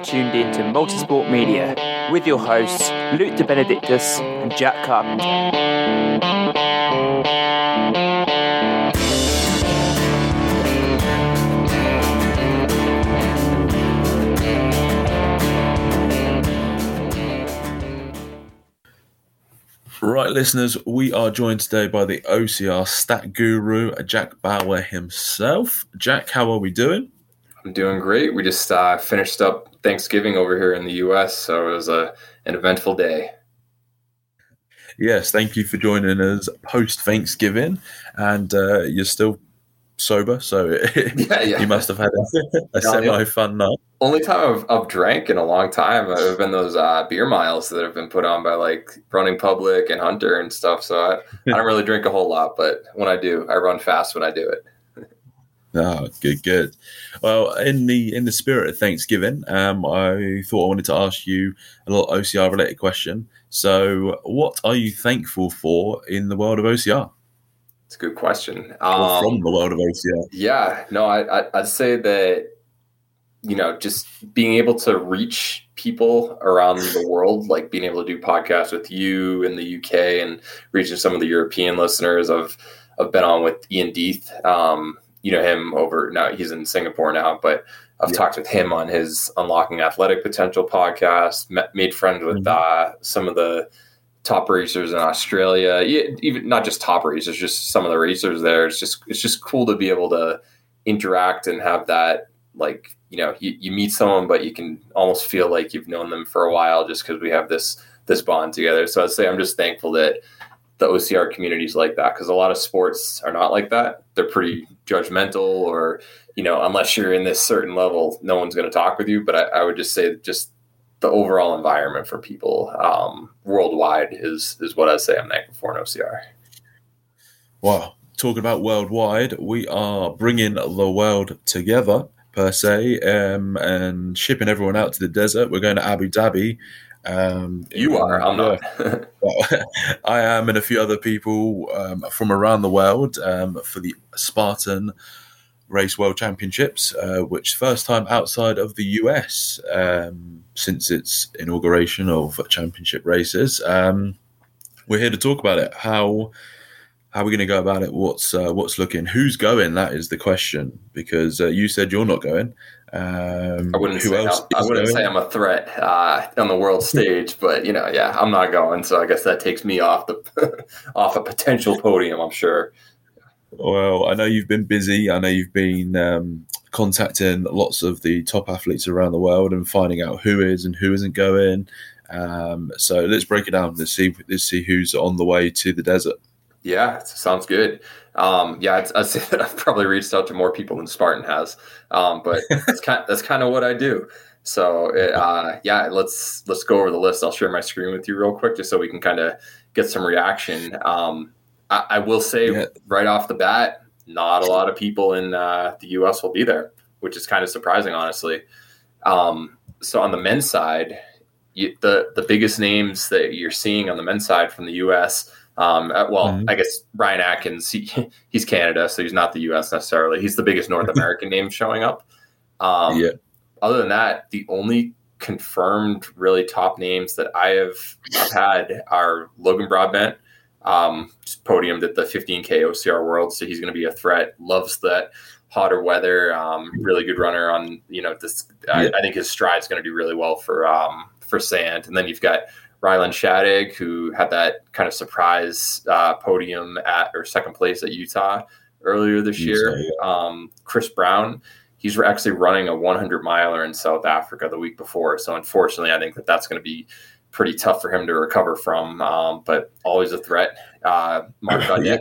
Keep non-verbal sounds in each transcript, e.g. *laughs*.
have tuned in to Multisport Media with your hosts Luke De Benedictus and Jack Carpenter. Right, listeners, we are joined today by the OCR stat guru, Jack Bauer himself. Jack, how are we doing? I'm doing great. We just uh, finished up Thanksgiving over here in the U.S., so it was a, an eventful day. Yes, thank you for joining us post Thanksgiving, and uh, you're still sober, so *laughs* yeah, yeah. you must have had a, a semi fun night. Only time I've, I've, drank in a long time have been those uh, beer miles that have been put on by like Running Public and Hunter and stuff. So I, I don't really drink a whole lot, but when I do, I run fast when I do it. Oh, good, good. Well, in the in the spirit of Thanksgiving, um, I thought I wanted to ask you a little OCR related question. So, what are you thankful for in the world of OCR? It's a good question. Um, from the world of OCR. Yeah, no, I, I, I'd say that you know, just being able to reach people around the world, like being able to do podcasts with you in the UK and reaching some of the European listeners. I've I've been on with Ian Deeth. Um, you know him over now. He's in Singapore now, but I've yeah. talked with him on his Unlocking Athletic Potential podcast. Met, made friends with mm-hmm. uh, some of the top racers in Australia. Even not just top racers, just some of the racers there. It's just it's just cool to be able to interact and have that like you know you, you meet someone, but you can almost feel like you've known them for a while just because we have this this bond together. So I'd say I'm just thankful that the OCR communities like that because a lot of sports are not like that. They're pretty judgmental, or you know, unless you're in this certain level, no one's going to talk with you. But I, I, would just say just the overall environment for people um, worldwide is is what I'd say I'm thankful for in OCR. Wow, talking about worldwide, we are bringing the world together per se, um, and shipping everyone out to the desert. We're going to Abu Dhabi um, you are. I'm not. *laughs* well, *laughs* I am, and a few other people um, from around the world um, for the Spartan Race World Championships, uh, which first time outside of the US um, since its inauguration of championship races. Um, we're here to talk about it. How how are we going to go about it? What's uh, what's looking? Who's going? That is the question. Because uh, you said you're not going. Um, I wouldn't say I'm, I wouldn't say I'm a threat uh, on the world stage, but you know, yeah, I'm not going. So I guess that takes me off the *laughs* off a potential podium. I'm sure. Well, I know you've been busy. I know you've been um, contacting lots of the top athletes around the world and finding out who is and who isn't going. Um, so let's break it down. Let's see. Let's see who's on the way to the desert. Yeah, sounds good. Um, yeah, I'd, I'd, *laughs* say that I've probably reached out to more people than Spartan has, um, but *laughs* that's kind that's kind of what I do. So uh, yeah, let's let's go over the list. I'll share my screen with you real quick just so we can kind of get some reaction. Um, I, I, will say yeah. right off the bat, not a lot of people in uh, the U.S. will be there, which is kind of surprising, honestly. Um, so on the men's side, you, the the biggest names that you're seeing on the men's side from the U.S. Um, uh, well, mm-hmm. I guess Ryan Atkins, he, *laughs* he's Canada, so he's not the U.S. necessarily. He's the biggest North *laughs* American name showing up. Um, yeah. Other than that, the only confirmed really top names that I have I've had are Logan Broadbent, um, podiumed at the 15K OCR World, so he's going to be a threat. Loves that hotter weather. Um, really good runner on you know this. Yeah. I, I, think his stride's going to do really well for um, for sand. And then you've got Rylan Shadig, who had that kind of surprise uh, podium at or second place at Utah earlier this year. Um, Chris Brown, he's actually running a 100 miler in South Africa the week before. So unfortunately, I think that that's going to be pretty tough for him to recover from. Um, but always a threat. Uh, Mark *laughs* Gaudet,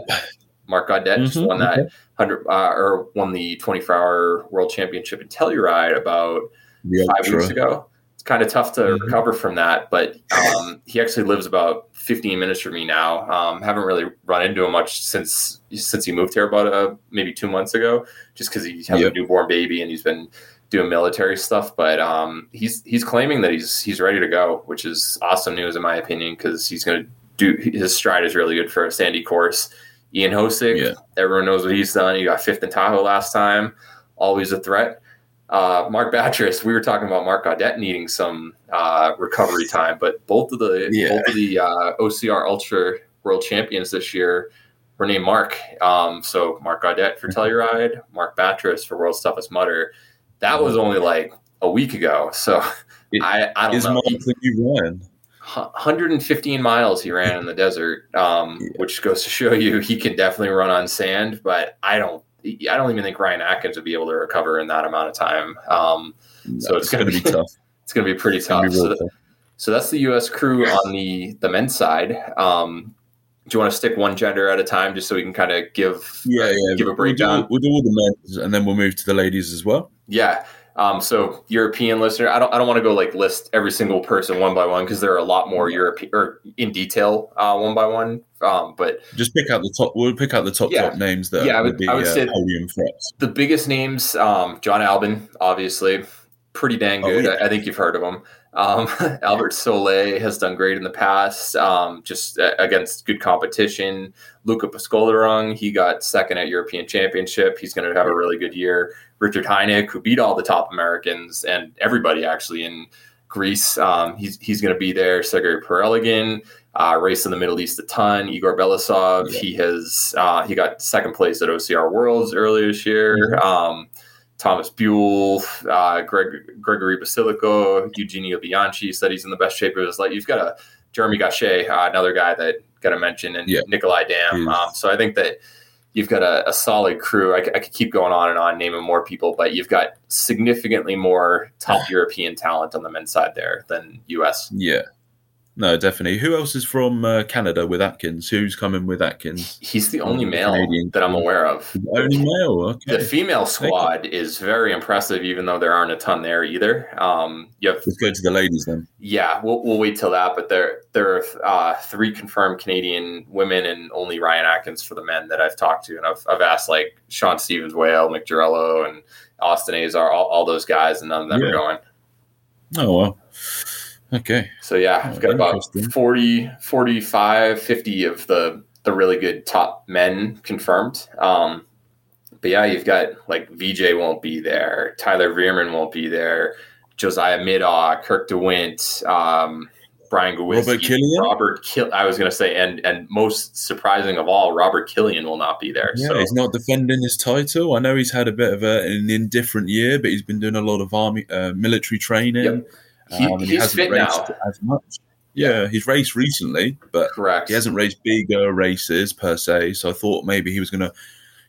Mark Gaudet mm-hmm, just won that 100 uh, or won the 24 hour world championship in Telluride about five weeks ago it's kind of tough to mm-hmm. recover from that. But um, he actually lives about 15 minutes from me now. Um, haven't really run into him much since since he moved here about uh, maybe two months ago, just because he has yep. a newborn baby and he's been doing military stuff. But um, he's he's claiming that he's he's ready to go, which is awesome news in my opinion, because he's going to do his stride is really good for a sandy course. Ian Hosek, yeah. everyone knows what he's done. He got fifth in Tahoe last time, always a threat. Uh, Mark Batres, we were talking about Mark Gaudet needing some uh, recovery time, but both of the Yeah. both of the uh, OCR Ultra World Champions this year were named Mark. Um, so Mark Gaudet for Telluride, Mark Batres for World's Toughest Mudder. That was only like a week ago. So It- I, I don't know. The new Ryan? 115 miles he ran in the desert, um, Yeah. which goes to show you he can definitely run on sand. But I don't, I don't even think Ryan Atkins would be able to recover in that amount of time. Um, So it's gonna going to be- tough. *laughs* it's going to be pretty tough. be So, tough. so that's the U.S. crew on the the men's side. Um, do you want to stick one gender at a time, just so we can kind of give Yeah, yeah. give a We'll do, breakdown? we'll do all the men's, and then we'll move to the ladies as well. Yeah. Um, so European listener, I don't, I don't want to go like list every single person one by one because there are a lot more European or in detail uh, one by one. Um, but Just pick out the top. We'll pick out the top Yeah. top names that Yeah, I would, would- be I would uh, say- podium threats. the biggest names, um, Jon Albon, obviously, pretty dang Oh, good. yeah. I, I think you've heard of him. Um, *laughs* Albert Soleil has done great in the past, um, just uh, against good competition. Luca Pascolarung, he got second at European Championship. He's going to have a really good year. Richard Heineck, who beat all the top Americans and everybody actually in Greece, um, he's he's going to be there. Sergei Perelygin, uh, race in the Middle East a ton. Igor Belisov, Yeah. he has uh, he got second place at OCR Worlds earlier this year. Mhm. Um, Thomas Buell, uh, Greg, Gregory Basilico, Eugenio Bianchi said he's in the best shape of his life. You've got a Jeremy Gachet, uh, another guy that got to mention, and Yeah. Nikolai Dam. Um, so I think that you've got a, a solid crew. I could keep going on and on, naming more people, but you've got significantly more top *sighs* European talent on the men's side there than US. Yeah. No, definitely. Who else is from uh, Canada with Atkins? Who's coming with Atkins? He's the only male Canadian that I'm aware of. Only male. Okay. The female squad is very impressive, even though there aren't a ton there either. Um, you have Let's go to the ladies then. Yeah, we'll, we'll wait till that. But there there are uh, three confirmed Canadian women and only Ryan Atkins for the men that I've talked to, and I've, I've asked like Sean Stevens, Whale, Mick and Austin Azar, all, all those guys, and none of them Yeah. are going. Oh well. Okay. So yeah, I've got about Interesting. 40, 45, 50 of the the really good top men confirmed. Um, but yeah, you've got like VJ won't be there, Tyler Veerman won't be there, Josiah Middaugh, Kirk DeWindt, um, Brian Gowiski, Robert Killian? Robert Kill. I was going to say, and and most surprising of all, Robert Killian will not be there. Yeah, so he's not defending his title. I know he's had a bit of a, an indifferent year, but he's been doing a lot of army uh, military training. Yep. He- um, he's hasn't fit raced now. as much. Yeah, he's raced recently, but correct. he hasn't raced bigger races per se. So I thought maybe he was going to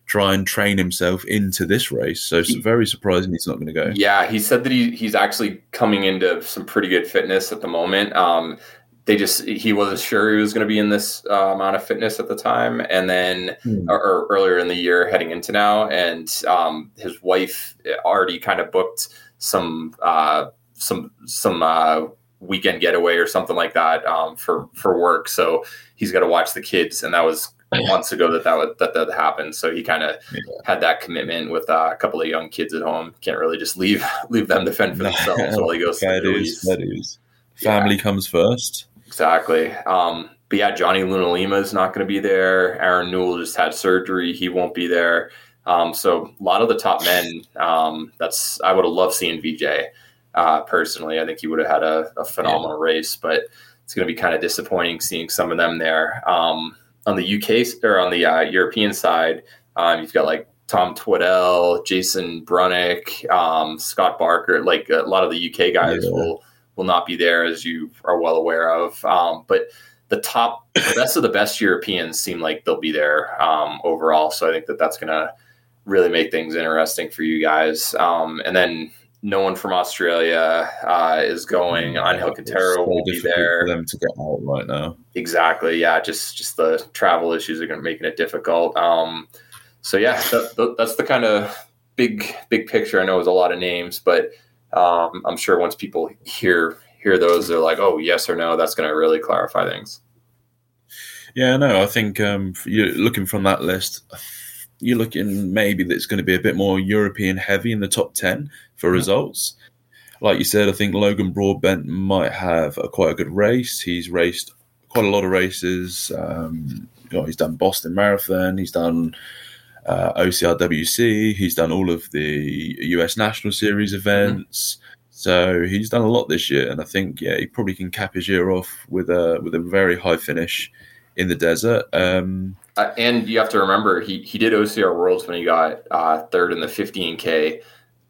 try and train himself into this race. So it's He- very surprising he's not going to go. Yeah, he said that he he's actually coming into some pretty good fitness at the moment. Um, they just he wasn't sure he was going to be in this uh, amount of fitness at the time, and then Hmm. or, or earlier in the year, heading into now, and um, his wife already kind of booked some uh, some some uh, weekend getaway or something like that um, for for work. So he's got to watch the kids, and that was months ago that that would, that that happened. So he kind of Yeah. had that commitment with uh, a couple of young kids at home. Can't really just leave *laughs* leave them to fend for *laughs* themselves while he goes That is, that is. Family comes first. Exactly. Um, but yeah, Johnny Luna Lima is not going to be there. Aaron Newell just had surgery; he won't be there. Um, so a lot of the top men. Um, that's I would have loved seeing VJ uh, personally. I think he would have had a, a phenomenal race, but it's going to be kind of disappointing seeing some of them there. Um, on the UK or on the uh, European side, um, you've got like Tom Twiddell, Jason Brunick, um, Scott Barker. Like a lot of the UK guys Yeah. will will not be there, as you are well aware of. Um, but the top, the best of the best Europeans seem like they'll be there um, overall. So I think that that's going to really make things interesting for you guys. Um, and then no one from Australia uh, is going. Angel Quintero so won't be there. for them to get out right now. Exactly. Yeah. Just just the travel issues are going to making it difficult. Um, so yeah, that, that, that's the kind of big big picture. I know it was a lot of names, but um, I'm sure once people hear hear those, they're like, oh, yes or no. That's going to really clarify things. Yeah, no, I think um, looking from that list, you're looking maybe that it's going to be a bit more European heavy in the top 10 for Yeah. results. Like you said, I think Logan Broadbent might have a, quite a good race. He's raced quite a lot of races. Um, you know, he's done Boston Marathon, he's done uh, OCRWC. He's done all of the US National Series events. Mm-hmm. So he's done a lot this year, and I think yeah, he probably can cap his year off with a with a very high finish in the desert. Um, uh, and you have to remember he he did OCR Worlds when he got uh, third in the 15k.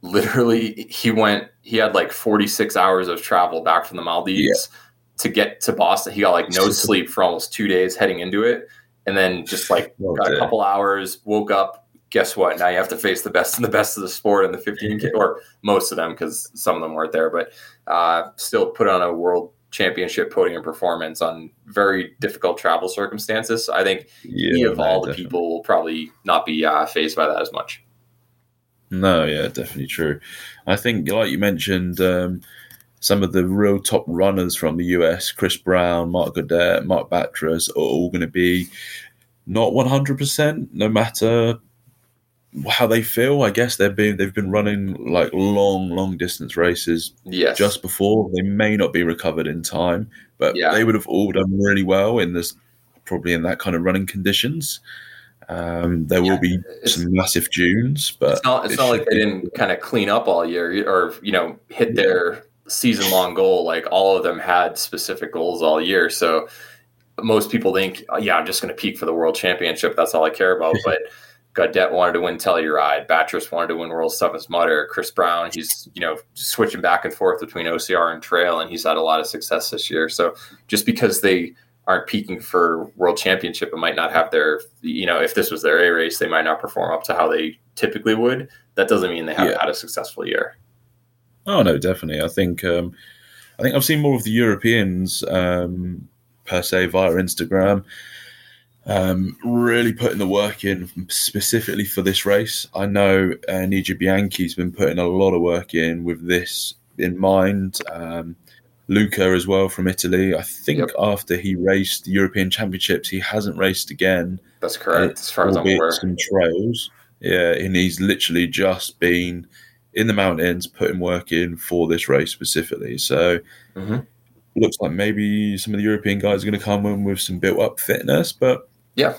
Literally, he went. He had like 46 hours of travel back from the Maldives yeah. to get to Boston. He got like no *laughs* sleep for almost two days heading into it, and then just like *laughs* oh, got a couple hours. Woke up, guess what? Now you have to face the best and the best of the sport in the 15K, *laughs* or most of them, because some of them weren't there, but uh, still put on a world championship podium performance on very difficult travel circumstances. I think yeah, he, of man, all the definitely. people, will probably not be uh, faced by that as much. No, yeah, definitely true. I think, like you mentioned, um, some of the real top runners from the US, Chris Brown, Mark Gaudet, Mark Batres, are all going to be not 100%, no matter how they feel. I guess they've been they've been running like long, long distance races yes. just before. They may not be recovered in time, but yeah. they would have all done really well in this probably in that kind of running conditions. Um, there yeah, will be some massive dunes, but it's not, it's it not like they didn't kind of clean up all year or you know hit their season long goal. Like all of them had specific goals all year, so most people think, oh, yeah, I'm just going to peak for the world championship. That's all I care about, *laughs* but Gaudet wanted to win Telluride. Batres wanted to win World's Toughest Mudder. Chris Brown, he's you know switching back and forth between OCR and trail, and he's had a lot of success this year. So just because they aren't peaking for World Championship and might not have their you know if this was their A race, they might not perform up to how they typically would. That doesn't mean they haven't yeah. had a successful year. Oh no, definitely. I think um, I think I've seen more of the Europeans um, per se via Instagram um, really putting the work in specifically for this race. I know uh, Eugenio Bianchi's been putting a lot of work in with this in mind. Um, Luca as well from Italy. I think yep. after he raced the European Championships, he hasn't raced again. That's correct, as far as I'm aware. Some trails, yeah, and he's literally just been in the mountains putting work in for this race specifically. So. Mm-hmm looks like maybe some of the European guys are going to come in with some built up fitness, but yeah.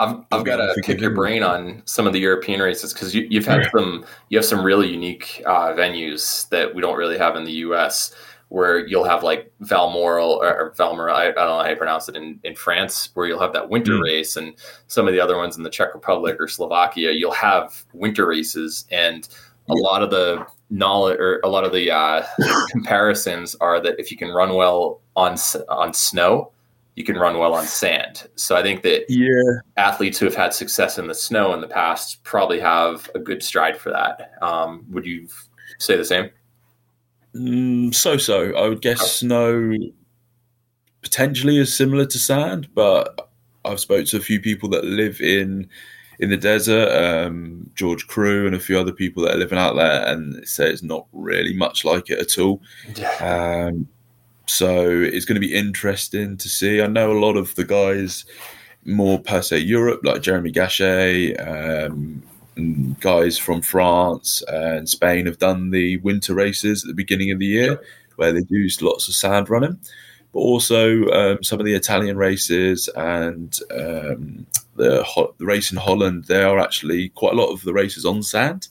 I've, I've got to pick your brain on some of the European races because you, have had some you have some really unique uh, venues that we don't really have in the U.S. Where you'll have like Valmoral or, Valmor, I, I, don't know how you pronounce it in, in France, where you'll have that winter mm. race, and some of the other ones in the Czech Republic or Slovakia, you'll have winter races, and a lot of the knowledge or a lot of the uh, *laughs* comparisons are that if you can run well on on snow, you can run well on sand. So I think that yeah. athletes who have had success in the snow in the past probably have a good stride for that. Um, would you say the same? Mm, so so. I would guess snow potentially is similar to sand, but I've spoke to a few people that live in in the desert, um, George Crew and a few other people that are living out there, and say it's not really much like it at all. Yeah. Um, so it's going to be interesting to see. I know a lot of the guys more per se Europe, like Jeremy Gachet, um, guys from France and Spain have done the winter races at the beginning of the year where they do lots of sand running. But also um, some of the Italian races and um, the, the race in Holland, there are actually quite a lot of the races on sand.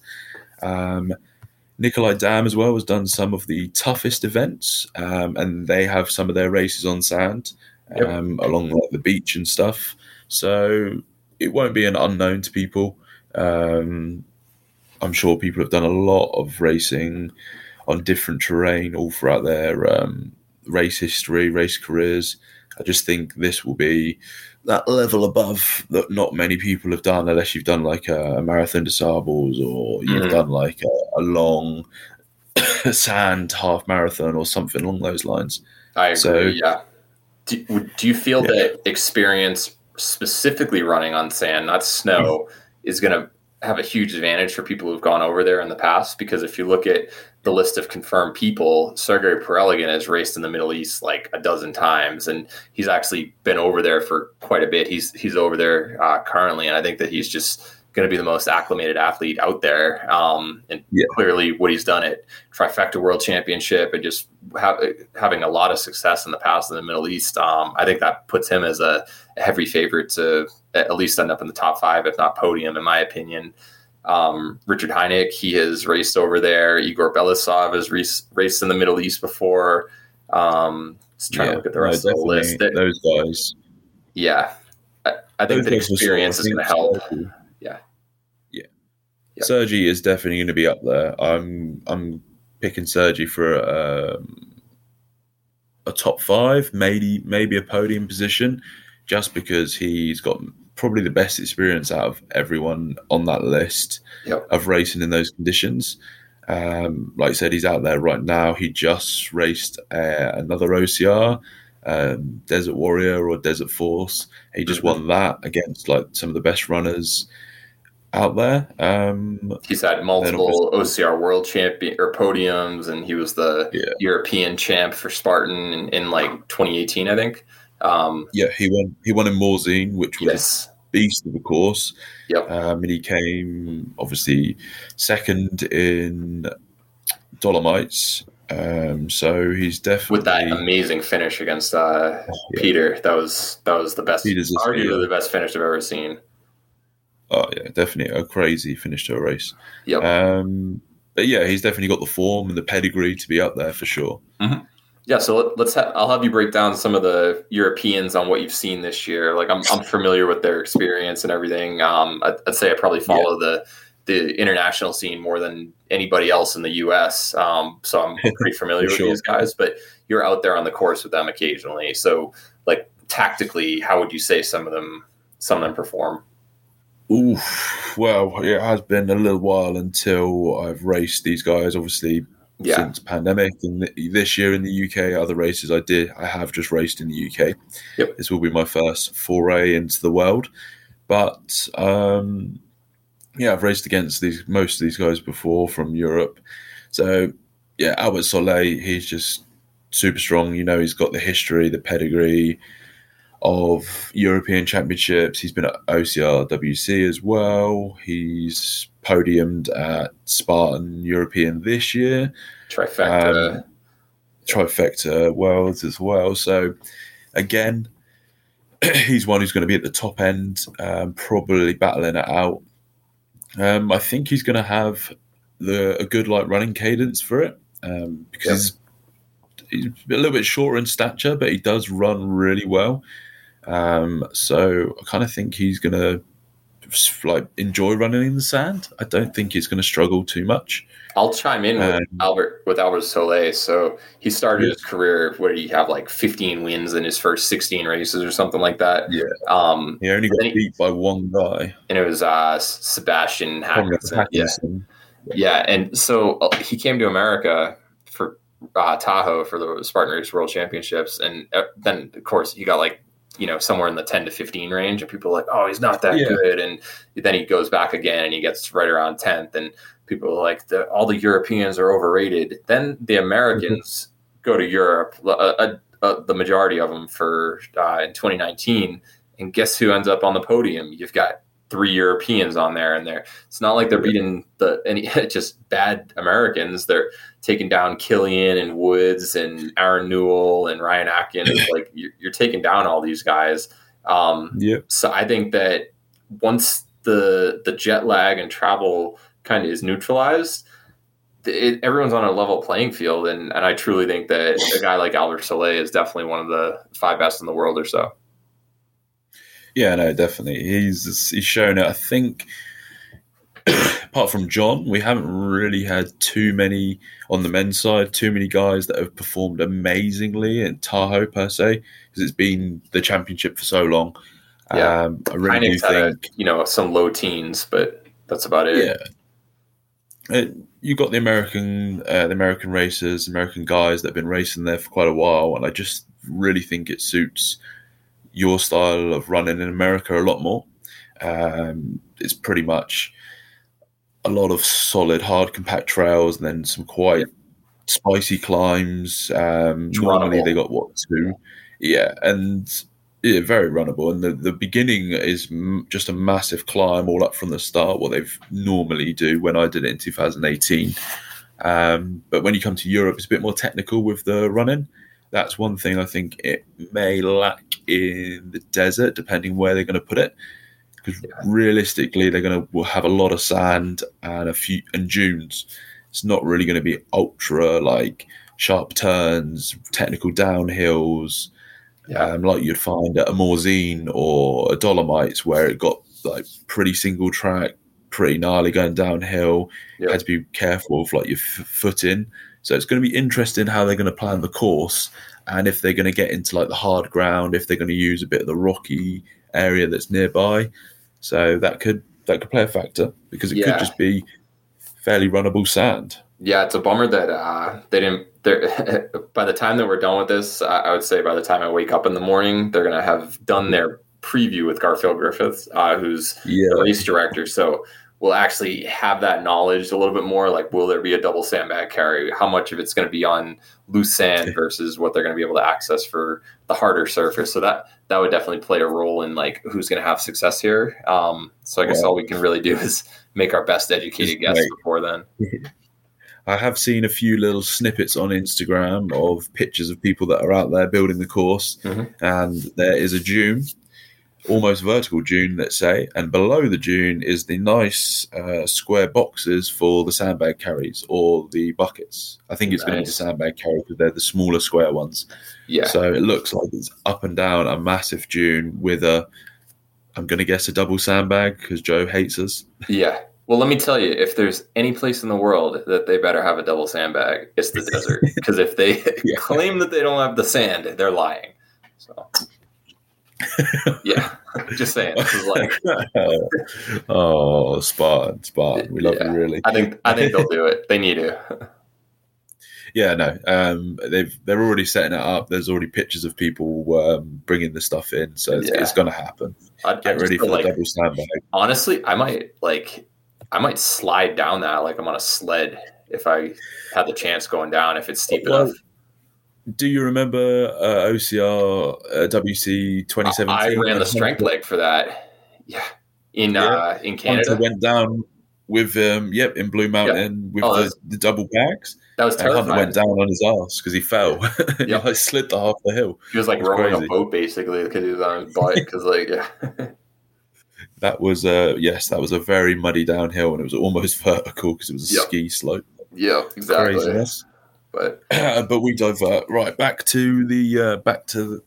Nikolai Dam as well has done some of the toughest events, um, and they have some of their races on sand um, yep. along like, the beach and stuff. So it won't be an unknown to people. Um, I'm sure people have done a lot of racing on different terrain all throughout their um, race history, race careers. I just think this will be that level above that not many people have done unless you've done like a, a marathon des sables or you've mm. done like a, a long *coughs* sand half marathon or something along those lines. I agree. So, yeah. Do, do you feel yeah. that experience specifically running on sand, not snow, mm. is going to have a huge advantage for people who've gone over there in the past? Because if you look at the list of confirmed people, Sergey Perelygin has raced in the Middle East like a dozen times, and he's actually been over there for quite a bit. He's he's over there uh, currently, and I think that he's just going to be the most acclimated athlete out there. Um, and Yeah. clearly, what he's done at Trifecta World Championship and just ha- having a lot of success in the past in the Middle East, um, I think that puts him as a, a heavy favorite to at least end up in the top five, if not podium, in my opinion. Um, Richard Heineck, he has raced over there. Igor Belisov has race, raced in the Middle East before. Um, just trying to look at the no, rest of the list. That- Those guys. yeah, I, I think those the guys were sort of- experience is going to help. Sergi- Yeah. Yeah. Yeah. Sergi is definitely going to be up there. I'm I'm picking Sergi for um, a top five, maybe maybe a podium position, just because he's got probably the best experience out of everyone on that list Yep. of racing in those conditions. Um, like I said, he's out there right now. He just raced uh, another OCR, um, Desert Warrior or Desert Force. He just Mhm. won that against like some of the best runners out there. Um, He's had multiple OCR world champion or podiums, and he was the Yeah. European champ for Spartan in, in like 2018, I think. Um, yeah, he won. He won in Morzine, which was yes. a beast of a course. Yep. Um, and he came obviously second in Dolomites. Um, so he's definitely With that amazing finish against uh, Yeah. Peter, that was that was the best, Peter's a arguably steal. the best finish I've ever seen. Oh yeah, definitely a crazy finish to a race. Yep. Um, but yeah, he's definitely got the form and the pedigree to be up there for sure. Yeah, so let, let's. Ha- I'll have you break down some of the Europeans on what you've seen this year. Like I'm, I'm familiar with their experience and everything. Um, I'd, I'd say I probably follow the the international scene more than anybody else in the U.S. Um, so I'm *laughs* pretty familiar with Sure. these guys. But you're out there on the course with them occasionally. So, like tactically, how would you say some of them some of them perform? Oof. Well, it has been a little while until I've raced these guys. Obviously, Yeah, since pandemic, and this year in the UK, other races I did, I have just raced in the UK. Yep. This will be my first foray into the world, but um, yeah, I've raced against these most of these guys before from Europe. So yeah, Albert Soleil, he's just super strong. You know, he's got the history, the pedigree of European championships. He's been at OCR WC as well. He's podiumed at Spartan European this year, trifecta. um, trifecta worlds as well. So again, *clears throat* he's one who's going to be at the top end, um, probably battling it out. Um, I think he's going to have the a good like running cadence for it um, because he's, he's a little bit shorter in stature, but he does run really well. Um, so I kind of think he's going to like enjoy running in the sand. I don't think he's going to struggle too much. I'll chime in with Um, Albert with Albert Soleil. So he started Yeah. his career. What did he have? Like 15 wins in his first 16 races or something like that. Yeah. Um, He only got Then he- beat by one guy, and it was uh, Sebastian Hackinson. Yeah, yeah. And so uh, he came to America for uh, Tahoe for the Spartan Race World Championships, and uh, then of course he got like you know somewhere in the 10 to 15 range, and people are like, oh, he's not that Yeah. good, and then he goes back again and he gets right around 10th, and people are like, the, all the Europeans are overrated. Then the Americans go to Europe, uh, uh, uh, the majority of them for uh, in 2019, and guess who ends up on the podium? You've got three Europeans on there, and they're it's not like they're beating the any *laughs* just bad Americans. They're taking down Killian and Woods and Aaron Newell and Ryan Atkins. *laughs* like you're, you're taking down all these guys. Um, so I think that once the the jet lag and travel kind of is neutralized, it, everyone's on a level playing field, and and I truly think that a guy like Albert Soleil is definitely one of the five best in the world or so. Yeah, no, definitely. He's he's shown it. I think, *coughs* apart from John, we haven't really had too many on the men's side. Too many guys that have performed amazingly in Tahoe per se, because it's been the championship for so long. Yeah. Um, I really do had a, think. you know some low teens, but that's about it. Yeah. It, you got the American, uh, the American racers, American guys that have been racing there for quite a while, and I just really think it suits your style of running in America a lot more. Um, it's pretty much a lot of solid, hard, compact trails, and then some quite spicy climbs. Um, normally they got what two, yeah, and Yeah, very runnable, and the, the beginning is m- just a massive climb all up from the start. What they've normally do when I did it in 2018, um, but when you come to Europe, it's a bit more technical with the running. That's one thing I think it may lack in the desert, depending where they're going to put it. Because realistically, they're going to have a lot of sand and a few and dunes. It's not really going to be ultra like sharp turns, technical downhills, Yeah. um, like you'd find at a Morzine or a Dolomites, where it got like pretty single track, pretty gnarly going downhill. You Yeah. had to be careful of like your f- footing. So it's going to be interesting how they're going to plan the course and if they're going to get into like the hard ground, if they're going to use a bit of the rocky area that's nearby. So that could that could play a factor because it Yeah. could just be fairly runnable sand. Yeah, it's a bummer that uh, they didn't. They're, *laughs* by the time that we're done with this, I, I would say by the time I wake up in the morning, they're going to have done their preview with Garfield Griffiths, uh, who's the Yeah, race director. So we'll actually have that knowledge a little bit more. Like, will there be a double sandbag carry? How much of it's going to be on loose sand versus what they're going to be able to access for the harder surface? So that that would definitely play a role in like who's going to have success here. Um, so I guess Yeah. all we can really do is make our best educated guess before then. *laughs* I have seen a few little snippets on Instagram of pictures of people that are out there building the course, Mhm. and there is a dune, almost vertical dune, let's say, and below the dune is the nice uh, square boxes for the sandbag carries or the buckets. I think it's going to be the sandbag carry because they're the smaller square ones. Yeah. So it looks like it's up and down a massive dune with a, I'm going to guess a double sandbag because Joe hates us. Yeah. Well, let me tell you, if there's any place in the world that they better have a double sandbag, it's the desert. Because if they *laughs* Yeah. claim that they don't have the sand, they're lying. So, yeah, just saying. Like, *laughs* oh, Spartan, Spartan. We love Yeah. you, really. I think I think they'll do it. They need to. *laughs* Yeah, no. Um, they've they're already setting it up. There's already pictures of people um, bringing the stuff in, so it's, Yeah. it's going to happen. I, I Get ready for like, the double sandbag. honestly, I might like, I might slide down that like I'm on a sled if I had the chance going down if it's steep Well, enough. Do you remember uh, OCR uh, WC 2017? I ran the strength leg for that. Yeah, in Yeah. uh, in Hunter Canada. went down with um, yep in Blue Mountain with Oh, the, the double bags. That was And Hunter terrifying. went down on his ass because he fell. *laughs* he Yep. like slid the half the hill. He was like It's rowing crazy. a boat basically because he was on his bike. Because like, yeah, *laughs* That was uh, yes, that was a very muddy downhill, and it was almost *laughs* vertical because it was a Yep. ski slope. yeah, exactly. Craziness. But *clears throat* but we divert right back to the uh, back to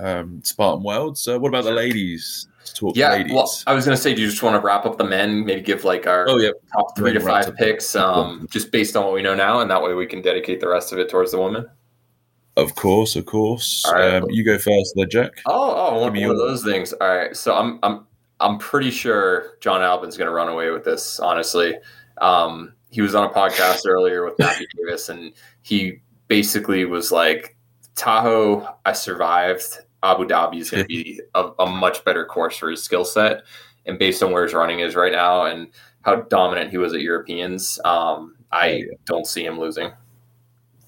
um, Spartan World. So, what about the ladies? Let's talk yeah, ladies. well, I was gonna say, do you just want to wrap up the men? Maybe give like our oh yeah, top three to five picks, um, just based on what we know now, and that way we can dedicate the rest of it towards the women. of course, of course. Right. Um, you go first, there, Jack. Oh, oh, one, one of those things. All right, so I'm I'm I'm pretty sure Jon Albon's going to run away with this. Honestly, um, he was on a podcast earlier with Matthew Davis, and he basically was like, "Tahoe, I survived. Abu Dhabi is going to be a, a much better course for his skill set, and based on where his running is right now, and how dominant he was at Europeans, um, I yeah. don't see him losing."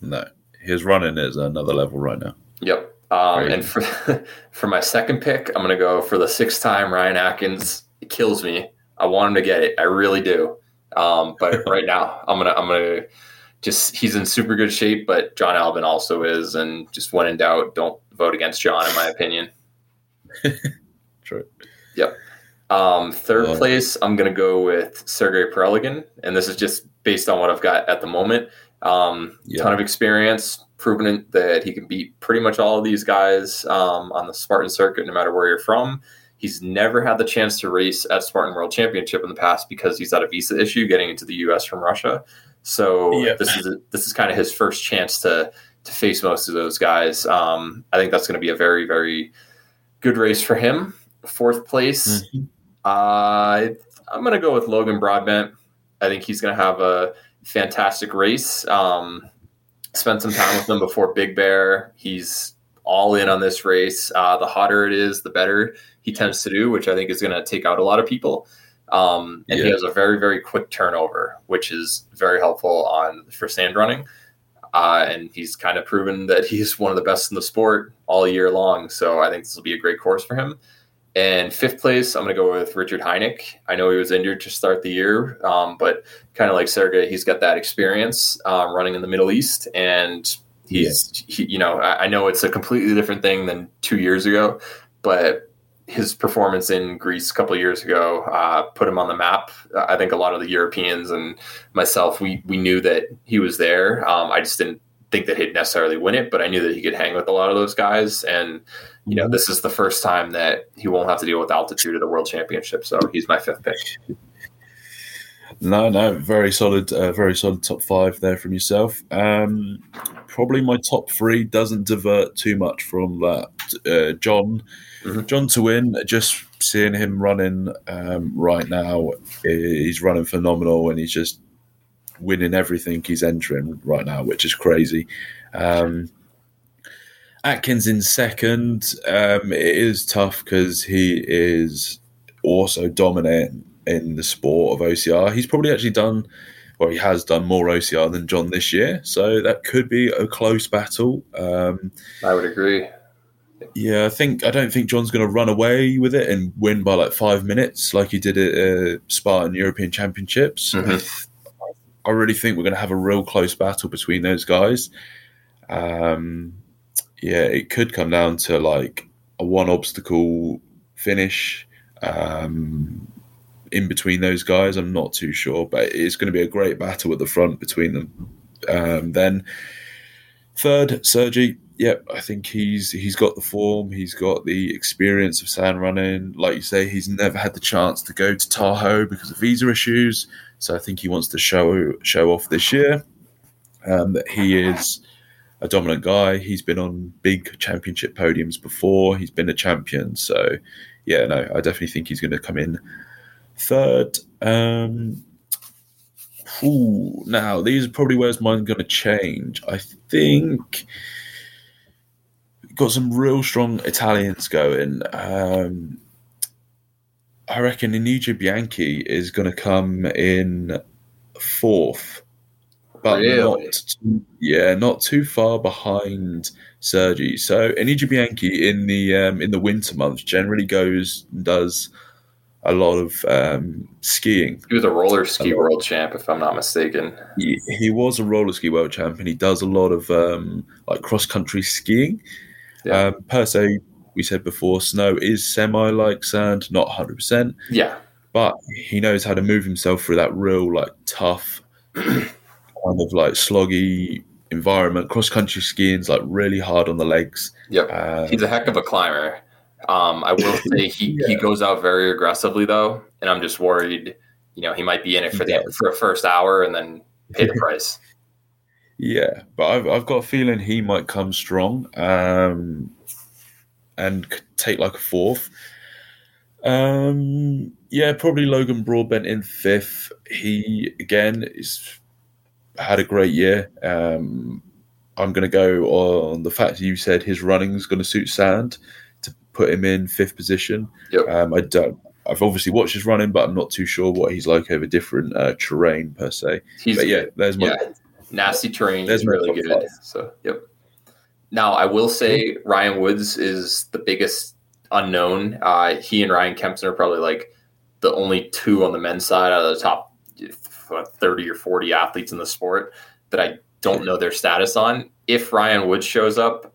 No, his running is another level right now. Yep. Um, and for *laughs* for my second pick, I'm going to go for the sixth time Ryan Atkins. It kills me. I want him to get it. I really do. Um, but *laughs* right now, I'm gonna I'm gonna just he's in super good shape, but Jon Albon also is, and just when in doubt, don't vote against John, in my opinion. *laughs* True. Yep. Um, third Oh. place, I'm going to go with Sergey Perelygin, and this is just based on what I've got at the moment. Um, Yeah. Ton of experience, proven that he can beat pretty much all of these guys um, on the Spartan circuit, no matter where you're from. He's never had the chance to race at Spartan World Championship in the past because he's had a visa issue getting into the U.S. from Russia. So Yeah. this is this is kind of his first chance to to face most of those guys. Um, I think that's going to be a very very good race for him. Fourth place, Mhm. uh, I'm going to go with Logan Broadbent. I think he's going to have a fantastic race. Um, spent some time with him before Big Bear. He's all in on this race. Uh, the hotter it is, the better he tends to do, which I think is going to take out a lot of people. Um, and he has a very, very quick turnover, which is very helpful on for sand running. uh, and he's kind of proven that he's one of the best in the sport all year long. So I think this will be a great course for him. And fifth place, I'm going to go with Richard Heinick. I know he was injured to start the year, um, but kind of like Sergey, he's got that experience uh, running in the Middle East, and he's, he, you know, I, I know it's a completely different thing than two years ago, but his performance in Greece a couple years ago uh, put him on the map. I think a lot of the Europeans and myself, we we knew that he was there. Um, I just didn't think that he'd necessarily win it, but I knew that he could hang with a lot of those guys. And you know, mm-hmm. this is the first time that he won't have to deal with altitude at the World Championship. So he's my fifth pick. No, no, very solid, uh, very solid top five there from yourself. Um, probably my top three doesn't divert too much from that. Uh, John, mm-hmm. John to win. Just seeing him running um, right now, he's running phenomenal, and he's just winning everything he's entering right now, which is crazy. Um, Atkins in second. Um, it is tough because he is also dominating in the sport of OCR. He's probably actually done, well, he has done more OCR than John this year, so that could be a close battle. Um, I would agree. Yeah, I think I don't think John's going to run away with it and win by like five minutes like he did at uh, Spartan European Championships. Mm-hmm. I really think we're going to have a real close battle between those guys. Um, yeah, it could come down to like a one obstacle finish. Um, in between those guys. I'm not too sure, but it's going to be a great battle at the front between them. Um, then third, Sergi. Yep, I think he's he's got the form. He's got the experience of sand running. Like you say, he's never had the chance to go to Tahoe because of visa issues. So I think he wants to show show off this year um, that he is a dominant guy. He's been on big championship podiums before. He's been a champion. So yeah, no, I definitely think he's going to come in Third, um, ooh, now these are probably where's mine going to change. I think got some real strong Italians going. Um, I reckon Eugenio Bianchi is going to come in fourth, but really? not too, yeah, not too far behind Sergi. So Eugenio Bianchi in the um, in the winter months generally goes and does a lot of um, skiing. He was a roller ski a world champ, if I'm not mistaken. He, he, was a roller ski world champ, and he does a lot of um, like cross country skiing. Yeah. Um, per se, we said before, snow is semi like sand, not 100. percent Yeah, but he knows how to move himself through that real like tough, *clears throat* kind of like sloggy environment. Cross country skiing is like really hard on the legs. Yep, uh, he's a heck of a climber. Um, I will *laughs* say he, yeah. he goes out very aggressively though, and I'm just worried. You know, he might be in it for the for a first hour and then pay the *laughs* price. Yeah, but I've I've got a feeling he might come strong um, and take like a fourth. Um, yeah, probably Logan Broadbent in fifth. He again is had a great year. Um, I'm going to go on the fact you said his running is going to suit sand put him in fifth position. Yep. Um, I don't. I've obviously watched his running, but I'm not too sure what he's like over different uh, terrain per se. He's, but yeah, there's my yeah, nasty terrain. There's really good. Five. So yep. Now I will say Ryan Woods is the biggest unknown. Uh, he and Ryan Kempson are probably like the only two on the men's side out of the top 30 or 40 athletes in the sport that I don't know their status on. If Ryan Woods shows up,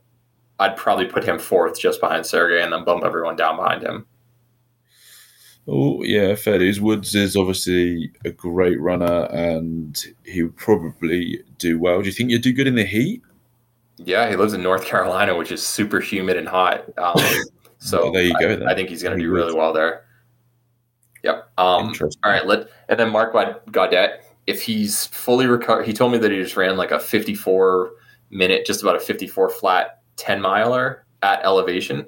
I'd probably put him fourth just behind Sergey and then bump everyone down behind him. Oh yeah, fair dues. Woods is obviously a great runner, and he would probably do well. Do you think you'd do good in the heat? Yeah, he lives in North Carolina, which is super humid and hot. Um, *laughs* so well, there you go. I, I, think he's going to do really well there. Yep. Um, all right. Let and then Mark Gaudet, if he's fully recovered, he told me that he just ran like a 54 minute, just about a 54 flat 10 miler at elevation.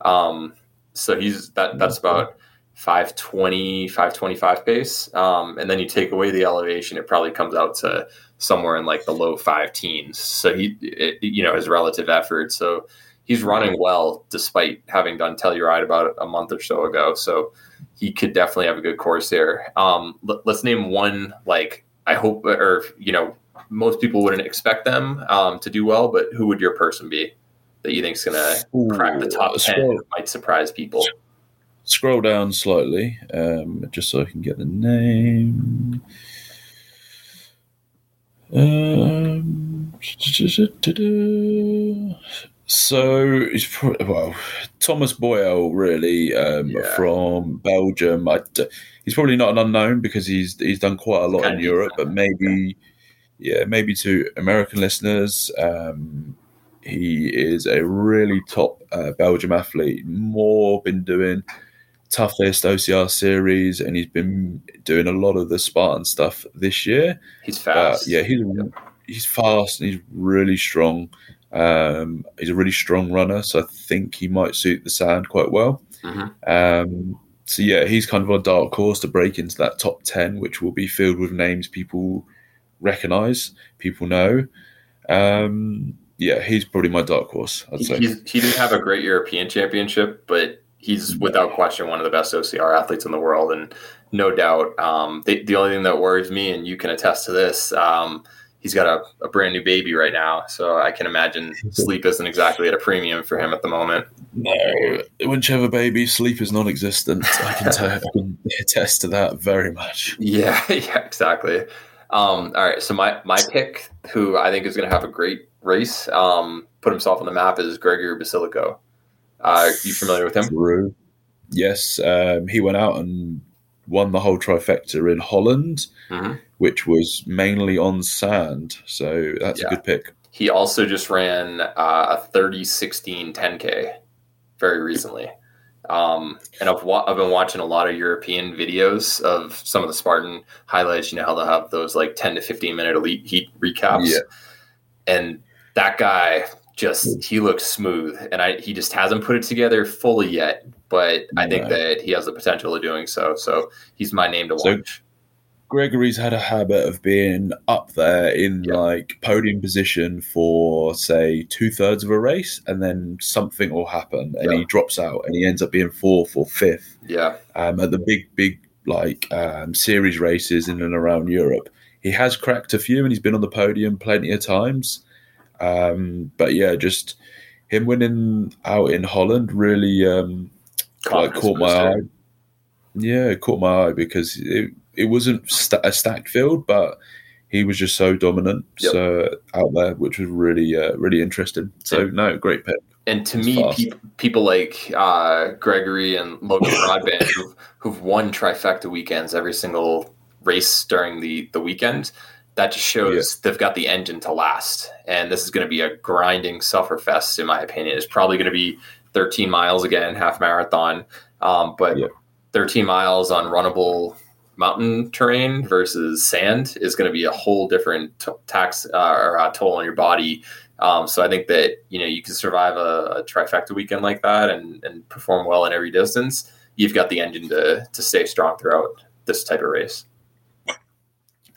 Um, so he's that that's about 520, 525 pace. Um, and then you take away the elevation, it probably comes out to somewhere in like the low five teens. So he, it, you know, his relative effort. So he's running well despite having done Telluride about a month or so ago. So he could definitely have a good course there. Um, let, let's name one, like, I hope, or, you know, most people wouldn't expect them um, to do well, but who would your person be that you think is going to crack the top 10 scroll, might surprise people? scroll down slightly, um, just so I can get the name. Um, so it's probably, well Thomas Boyle, really um, Yeah. from Belgium. I he's probably not an unknown because he's he's done quite a lot in Europe, but maybe yeah, maybe to American listeners, um, he is a really top uh, Belgium athlete. More been doing toughest OCR series, and he's been doing a lot of the Spartan stuff this year. He's fast. yeah, he's he's fast and he's really strong. Um, he's a really strong runner, so I think he might suit the sand quite well. Mhm. Um, so yeah, he's kind of on a dark horse to break into that top ten, which will be filled with names people recognise, people know. Um, yeah, he's probably my dark horse. I'd He, say. he's, he didn't have a great European championship, but he's without question one of the best OCR athletes in the world, and no doubt. Um, the, the only thing that worries me, and you can attest to this, um, he's got a, a brand new baby right now, so I can imagine *laughs* sleep isn't exactly at a premium for him at the moment. No, once you have a baby, sleep is non-existent. I can, tell, I can *laughs* attest to that very much. Yeah, *laughs* yeah, exactly. Um, all right, so my my pick, who I think is going to have a great race, um, put himself on the map, is Gregory Basilico. Uh, you familiar with him? True. Yes, um, he went out and won the whole trifecta in Holland, Mhm. which was mainly on sand. So that's Yeah. a good pick. He also just ran uh, a 30 16 10K very recently. Um, and I've, wa- I've been watching a lot of European videos of some of the Spartan highlights. You know how they'll have those like 10 to 15 minute elite heat recaps. Yeah. And that guy just, he looks smooth. And I, he just hasn't put it together fully yet. But I think No. that he has the potential of doing so. So he's my name to So- watch. Gregory's had a habit of being up there in Yeah. like podium position for say two thirds of a race, and then something will happen, and Yeah. he drops out, and he ends up being fourth or fifth. yeah. um, at the big, big like um, series races in and around Europe. He has cracked a few, and he's been on the podium plenty of times. Um, but yeah, just him winning out in Holland really um, like caught my eye. Yeah, it caught my eye because it it wasn't sta a stacked field, but he was just so dominant Yep. so out there, which was really uh, really interesting. So no, great pick. And to me, peop people like uh, Gregory and Logan Broadbent, who've, who've won trifecta weekends every single race during the the weekend, that just shows they've got the engine to last. And this is going to be a grinding suffer fest, in my opinion. It's probably going to be 13 miles again, half marathon, um, but Yep. 13 miles on runnable mountain terrain versus sand is going to be a whole different t- tax uh, or uh, toll on your body um, so I think that you know you can survive a, a trifecta weekend like that and, and perform well in every distance. You've got the engine to to stay strong throughout this type of race.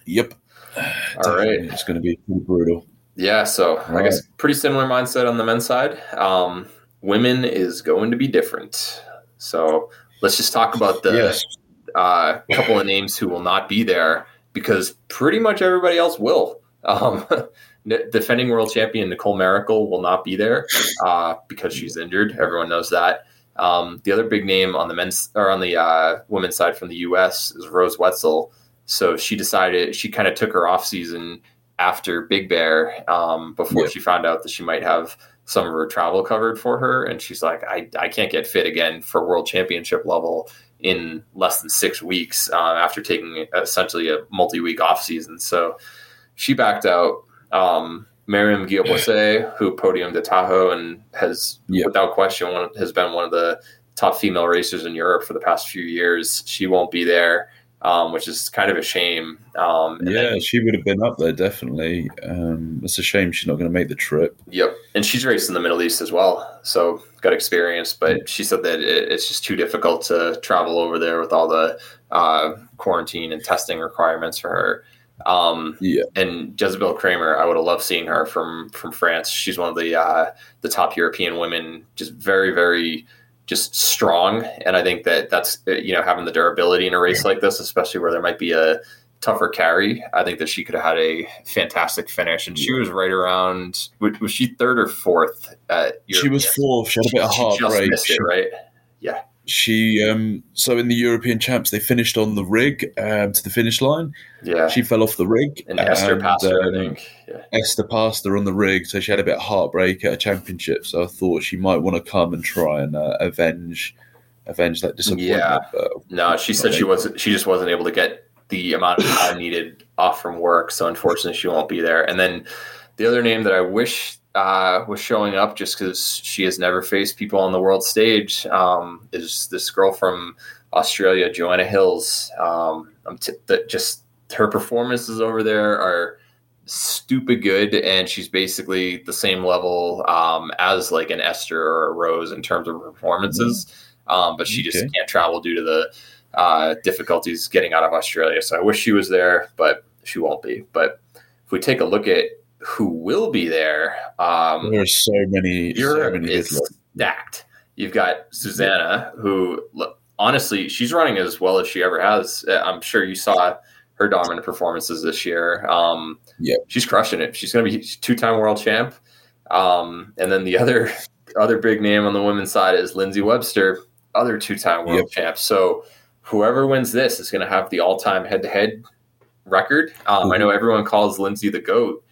Yep. *sighs* All right. It's going to be brutal. Yeah, so I Right. guess pretty similar mindset on the men's side. Um, women is going to be different. So let's just talk about the yes. uh, couple of names who will not be there because pretty much everybody else will. Um, *laughs* defending world champion Nicole Mericle will not be there uh, because she's injured. Everyone knows that. Um, the other big name on the men's or on the uh, women's side from the U.S. is Rose Wetzel. So she decided she kind of took her off season after Big Bear um, before Yeah. she found out that she might have some of her travel covered for her, and she's like, I, I can't get fit again for world championship level in less than six weeks um, after taking essentially a multi-week off season. So she backed out. Um, Miriam Guillot, *clears throat* who podiumed at Tahoe and has, Yep. without question, one, has been one of the top female racers in Europe for the past few years. She won't be there, um, which is kind of a shame. Um, and Yeah, then- she would have been up there definitely. Um, it's a shame she's not going to make the trip. Yep, and she's raced in the Middle East as well, so got experience. But she said that it, it's just too difficult to travel over there with all the uh, quarantine and testing requirements for her. Um, Yeah. and Jezebel Kramer, I would have loved seeing her from from France. She's one of the uh, the top European women, just very very just strong. And I think that that's you know having the durability in a race like this, especially where there might be a tougher carry. I think that she could have had a fantastic finish, and she was right around. Was she third or fourth? At she was fourth. She had a bit of heartbreak. It, right? Yeah. She um so in the European champs they finished on the rig um, to the finish line. Yeah. She fell off the rig. And Esther passed her, um, I think. Yeah. Esther passed her on the rig, so she had a bit of heartbreak at a championship. So I thought she might want to come and try and uh, avenge avenge that disappointment. Yeah. no, she said she wasn't she just wasn't able to get the amount of time needed off from work. So unfortunately she won't be there. And then the other name that I wish uh, was showing up just because she has never faced people on the world stage. Um, is this girl from Australia, Joanna Hills? Um, t- that just her performances over there are stupid good, and she's basically the same level um, as like an Esther or a Rose in terms of performances. Um, but she just okay. can't travel due to the uh, difficulties getting out of Australia. So I wish she was there, but she won't be. But if we take a look at who will be there. Um, There's so many. Europe so many is stacked. You've got Zuzana, who honestly, she's running as well as she ever has. Uh, I'm sure you saw her dominant performances this year. Um, yeah, she's crushing it. She's going to be two-time world champ. Um, and then the other other big name on the women's side is Lindsey Webster, other two-time world yep. champ. So whoever wins this is going to have the all-time head-to-head record. Um, mm-hmm. I know everyone calls Lindsey the goat,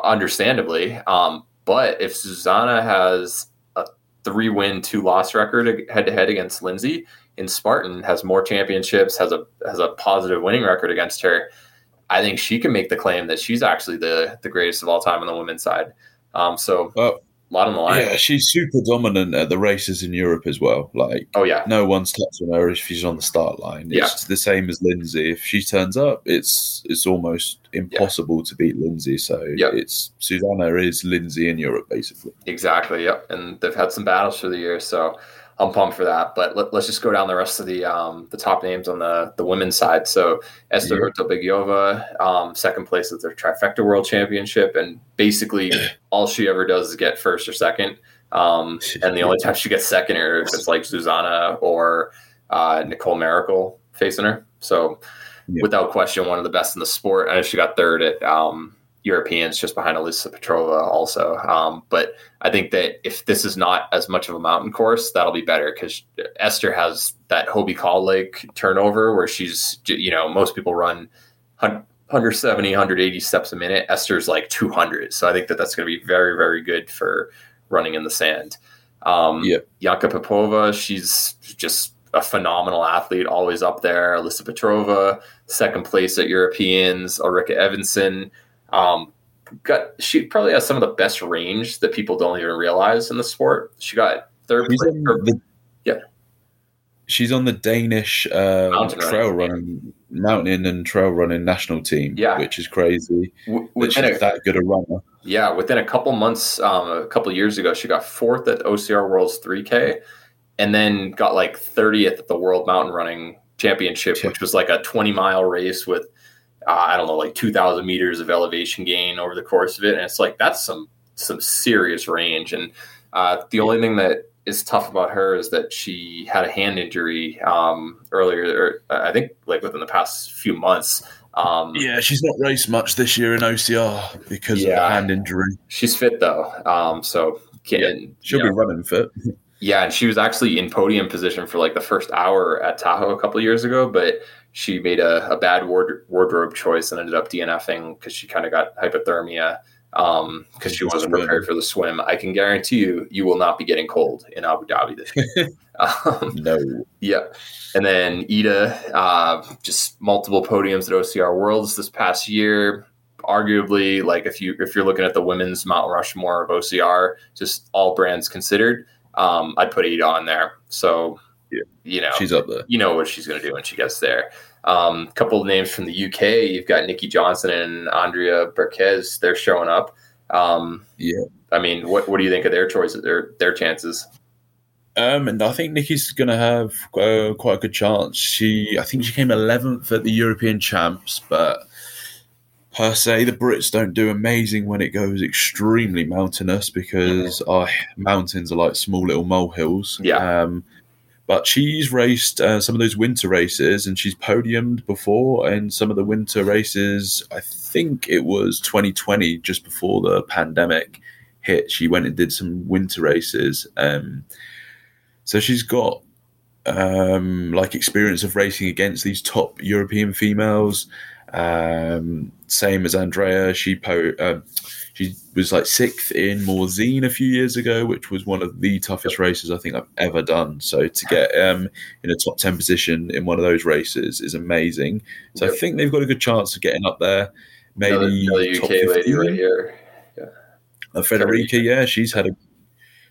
understandably. Um, but if Zuzana has a three win, two loss record head to head against Lindsey, and Spartan has more championships, has a has a positive winning record against her, I think she can make the claim that she's actually the the greatest of all time on the women's side. Um, so lot on the line. Yeah, she's super dominant at the races in Europe as well. Like, oh yeah, no one's touching her if she's on the start line. It's yeah. the same as Lindsay. If she turns up, it's it's almost impossible yeah. to beat Lindsay. So yep. it's Zuzana is Lindsay in Europe basically. Exactly. Yep. And they've had some battles for the year, so I'm pumped for that. But let, us just go down the rest of the um, the top names on the the women's side. So Esther yeah. um, second place at the trifecta world championship, and basically *clears throat* all she ever does is get first or second. Um, and the only time she gets second or if it's like Zuzana or uh, Nicole Mericle facing her. So yeah. without question, one of the best in the sport. I know she got third at um, Europeans just behind Elisa Petrova also. Um, but I think that if this is not as much of a mountain course, that'll be better because Esther has that Hobie Call Lake turnover where she's, you know, most people run 170, 180 steps a minute. Esther's like 200. So I think that that's going to be very, very good for running in the sand. Um, yep. Yanka Popova, she's just a phenomenal athlete, always up there. Elisa Petrova, second place at Europeans. Ulrika Evensen, um, got she probably has some of the best range that people don't even realize in the sport. She got third she's place. The, yeah, she's on the Danish uh, trail running, mountain and trail running national team. Yeah, which is crazy. W- that she's a, that good a runner. Yeah, within a couple months, um, a couple years ago, she got fourth at OCR World's 3K, and then got like 30th at the World Mountain Running Championship, which was like a 20 mile race with uh, I don't know, like 2,000 meters of elevation gain over the course of it. And it's like, that's some, some serious range. And uh, the only thing that is tough about her is that she had a hand injury um, earlier, or I think like within the past few months. Um, yeah, she's not raced much this year in OCR because yeah, of the hand injury. She's fit though, um, so can, yeah, she'll be know, running fit. Yeah, and she was actually in podium position for like the first hour at Tahoe a couple years ago, but she made a, a bad ward, wardrobe choice and ended up DNFing because she kind of got hypothermia because um, she wasn't prepared for the swim. I can guarantee you, you will not be getting cold in Abu Dhabi this year. *laughs* um, no. Yeah. And then Ida, uh, just multiple podiums at OCR Worlds this past year. Arguably, like if you if you're looking at the women's Mount Rushmore of OCR, just all brands considered, um, I'd put Ida on there. So you know, she's up there. You know what she's going to do when she gets there. A um, couple of names from the UK. You've got Nikki Johnson and Andrea Berquez. They're showing up. Um, yeah. I mean, what what do you think of their choices? Their their chances? Um, and I think Nikki's going to have uh, quite a good chance. She, I think she came 11th at the European Champs, but per se, the Brits don't do amazing when it goes extremely mountainous because our mountains are like small little molehills. Yeah. Um, but she's raced uh, some of those winter races and she's podiumed before in some of the winter races. I think it was 2020, just before the pandemic hit. She went and did some winter races. Um, so she's got um, like experience of racing against these top European females. Um, same as Andrea, she po- um, she was like sixth in Morzine a few years ago, which was one of the toughest races I think I've ever done. So to get um, in a top ten position in one of those races is amazing. So I think they've got a good chance of getting up there. Maybe another, another UK lady right here. Yeah, uh, Federica, yeah, she's had a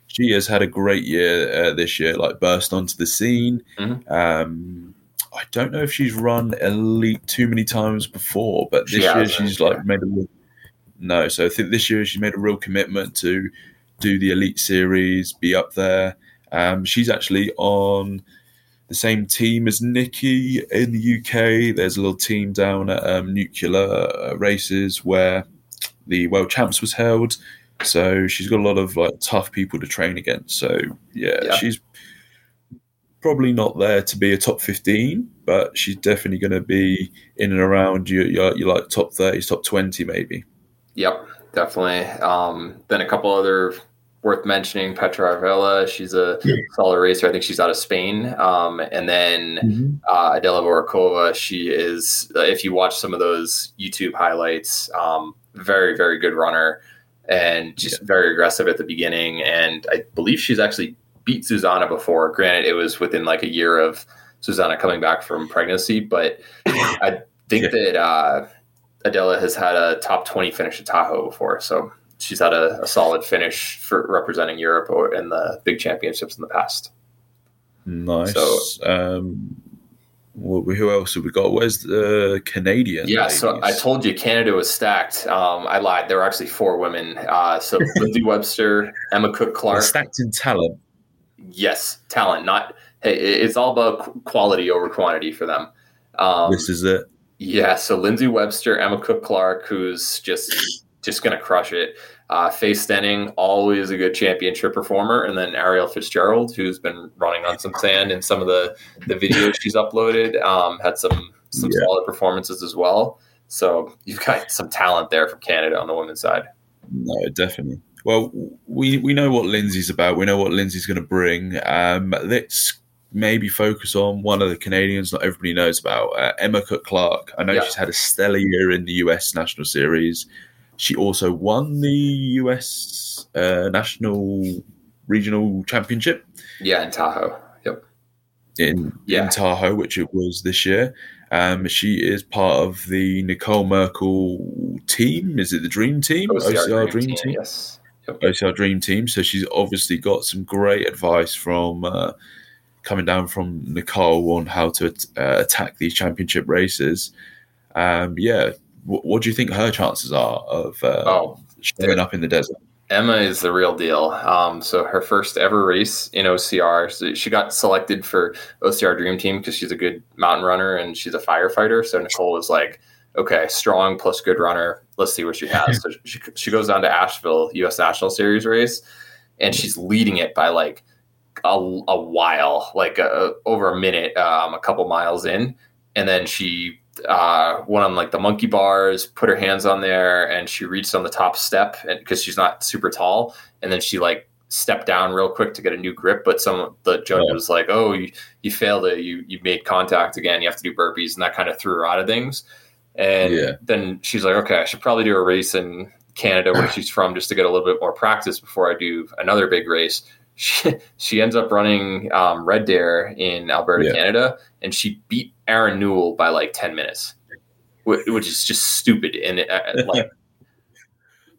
she has had a great year uh, this year. Like burst onto the scene. Mhm. Um, I don't know if she's run elite too many times before, but this She year she's like made a no. So I think this year she's made a real commitment to do the elite series, be up there. Um, she's actually on the same team as Nikki in the UK. There's a little team down at um, Nuclear uh, Races where the World Champs was held. So she's got a lot of like tough people to train against. So yeah, Yeah. she's probably not there to be a top 15, but she's definitely going to be in and around your, your, your like top 30s, top 20 maybe. Yep, definitely. Um, then a couple other worth mentioning: Petra Arvela. She's a solid racer. I think she's out of Spain. Um, and then uh, Adela Vorkova. She is. uh, If you watch some of those YouTube highlights, um, very very good runner, and just very aggressive at the beginning. And I believe she's actually beat Zuzana before. Granted, it was within like a year of Zuzana coming back from pregnancy, but *coughs* I think Yeah. that uh, Adela has had a top twenty finish at Tahoe before, so she's had a, a solid finish for representing Europe or in the big championships in the past. Nice. So- um, who else have we got? Where's the Canadian? Yeah, so I told you Canada was stacked. Um, I lied. There were actually four women. Uh, so *laughs* Lindsay Webster, Emma Cook They're Clark. stacked in talent. Yes, talent. Not hey, it's all about quality over quantity for them. Um, this is it. Yeah, so Lindsay Webster, Emma Cook Clark, who's just just gonna crush it. Uh, Faye Stenning, always a good championship performer, and then Ariel Fitzgerald, who's been running on some sand in some of the the videos she's uploaded, um, had some some Yeah. solid performances as well. So you've got some talent there from Canada on the women's side. No, definitely. Well, we we know what Lindsay's about. We know what Lindsay's going to bring. Um, let's maybe focus on one of the Canadians not everybody knows about, uh, Emma Cook Clark. I know Yeah. she's had a stellar year in the US National Series. She also won the US uh, National Regional Championship Yeah, in Tahoe. Yep. in Yeah. in Tahoe, which it was this year. Um, she is part of the Nicole Mericle team. Is it the Dream Team? OCR, Dream, team. Yes. OCR Dream Team. So she's obviously got some great advice from uh, coming down from Nicole on how to uh, attack these championship races. Um, yeah, what, what do you think her chances are of uh, Oh, showing up in the desert? Emma is the real deal. Um, so her first ever race in OCR, so she got selected for OCR Dream Team because she's a good mountain runner and she's a firefighter. So Nicole was like, "Okay, strong plus good runner. Let's see what she has." *laughs* so she she goes down to Asheville U.S. National Series race, and she's leading it by like a, a while, like uh over a minute, um, a couple miles in, and then she uh, went on like the monkey bars, put her hands on there, and she reached on the top step, and because she's not super tall, and then she like stepped down real quick to get a new grip. But some the judge Yeah. was like, "Oh, you you failed it. You you made contact again. You have to do burpees," and that kind of threw her out of things. And Yeah. then she's like, "Okay, I should probably do a race in Canada where *clears throat* she's from just to get a little bit more practice before I do another big race." She, she ends up running um, Red Deer in Alberta, Yeah. Canada, and she beat Aaron Newell by like 10 minutes, wh- which is just stupid. And uh, *laughs* like,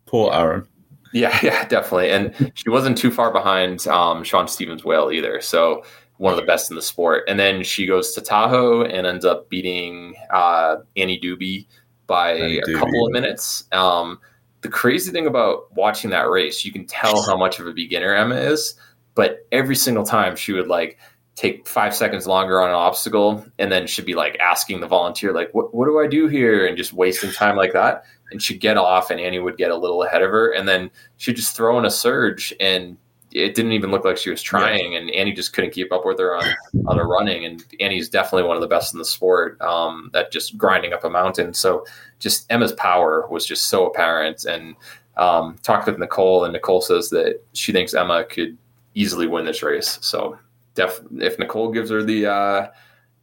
Poor Aaron. yeah, *laughs* yeah, definitely. And she wasn't too far behind um, Sean Stevens Whale either. So one of the best in the sport. And then she goes to Tahoe and ends up beating uh, Annie Dube by Annie a Dube, couple of minutes. Um, the crazy thing about watching that race, you can tell *laughs* how much of a beginner Emma is. But every single time she would like take five seconds longer on an obstacle and then she'd be like asking the volunteer like what, what do i do here and just wasting time like that and she'd get off and annie would get a little ahead of her and then she'd just throw in a surge and it didn't even look like she was trying, yeah. and Annie just couldn't keep up with her on on her running. And Annie's definitely one of the best in the sport um, at just grinding up a mountain. So just Emma's power was just so apparent. And um, talked with Nicole, and Nicole says that she thinks Emma could easily win this race. So def- if Nicole gives her the uh,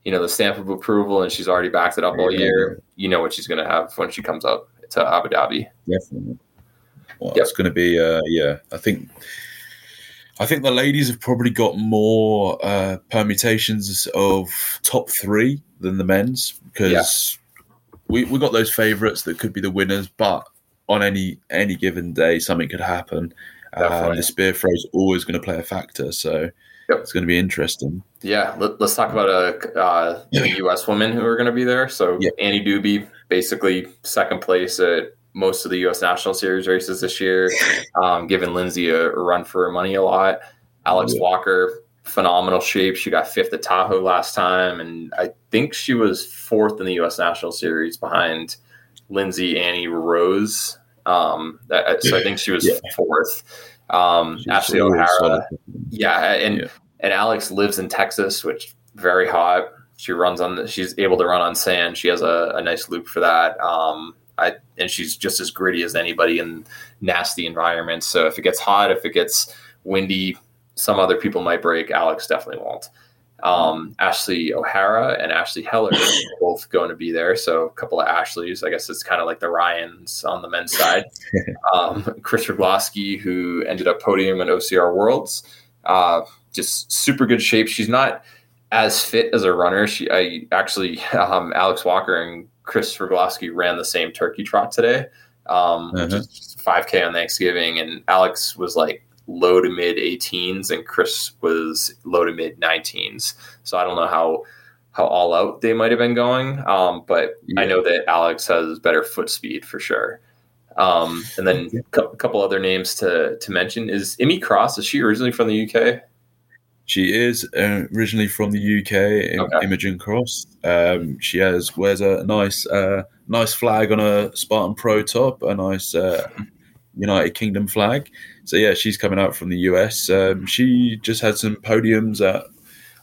you know the stamp of approval, and she's already backed it up all year, you know what she's going to have when she comes up to Abu Dhabi. Definitely. Well, yep. it's going to be uh, yeah. I think I think the ladies have probably got more uh, permutations of top three than the men's because yeah. we we got those favourites that could be the winners, but on any any given day, something could happen. Um, the spear throw is always going to play a factor, so yep. it's going to be interesting. Yeah, let, us talk about a, uh, the U.S. women who are going to be there. So yep. Annie Dube, basically second place at most of the U.S. National Series races this year, um, giving Lindsay a, a, run for her money a lot. Alex yeah. Walker, phenomenal shape. She got fifth at Tahoe last time, and I think she was fourth in the U.S. National Series behind Lindsay Annie Rose. Um, that, so I think she was yeah. fourth. Um, Ashley O'Hara, yeah, and yeah. and Alex lives in Texas, which very hot. She runs on. The, she's able to run on sand. She has a, a nice loop for that. Um, I, and she's just as gritty as anybody in nasty environments. So if it gets hot, if it gets windy, some other people might break. Alex definitely won't. Um, Ashley O'Hara and Ashley Heller *laughs* both going to be there. So a couple of Ashleys. I guess it's kind of like the Ryans on the men's side. *laughs* Um, Kris Rugloski, who ended up podium in OCR Worlds, uh, just super good shape. She's not as fit as a runner. She, I actually, *laughs* um, Alex Walker and Kris Rugloski ran the same turkey trot today, um, uh-huh. which is 5K on Thanksgiving, and Alex was like low to mid 18s, and Chris was low to mid 19s. So I don't know how how all out they might have been going, um, but yeah. I know that Alex has better foot speed for sure. Um, and then a couple other names to to mention is Emmy Cross. Is she originally from the UK? She is uh, originally from the UK, okay. Imogen Cross. Um, she has wears a nice uh, nice flag on a Spartan Pro top, a nice uh, *laughs* United Kingdom flag. So yeah, she's coming out from the US. Um, she just had some podiums at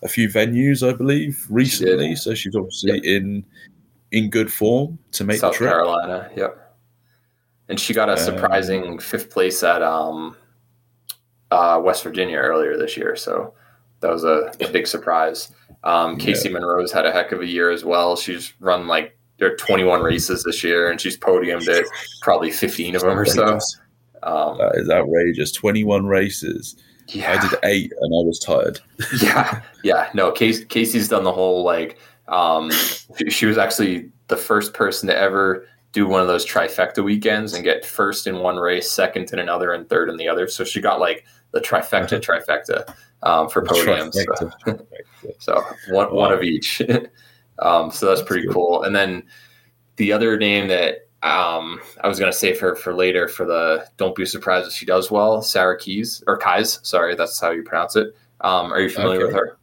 a few venues, I believe, recently. She so she's obviously yep. in in good form to make South the trip. South Carolina, yep. And she got a surprising um, fifth place at um, uh, West Virginia earlier this year. So that was a, a *laughs* big surprise. Um, Casey yeah. Monroe's had a heck of a year as well. She's run like there are 21 races this year, and she's podiumed at probably 15 of them or so. Um, that is outrageous. 21 races. Yeah. I did eight, and I was tired. *laughs* yeah, yeah. No, Casey, Casey's done the whole like. Um, she was actually the first person to ever do one of those trifecta weekends and get first in one race, second in another, and third in the other. So she got like the trifecta, uh-huh. trifecta um, for podiums. So, *laughs* so, one, wow. one of each. *laughs* um, so that's, that's pretty good. cool. And then the other name that um, I was going to save her for later for the don't be surprised if she does well, Sarah Keys or Kais. Sorry, that's how you pronounce it. Um, are you familiar okay. with her?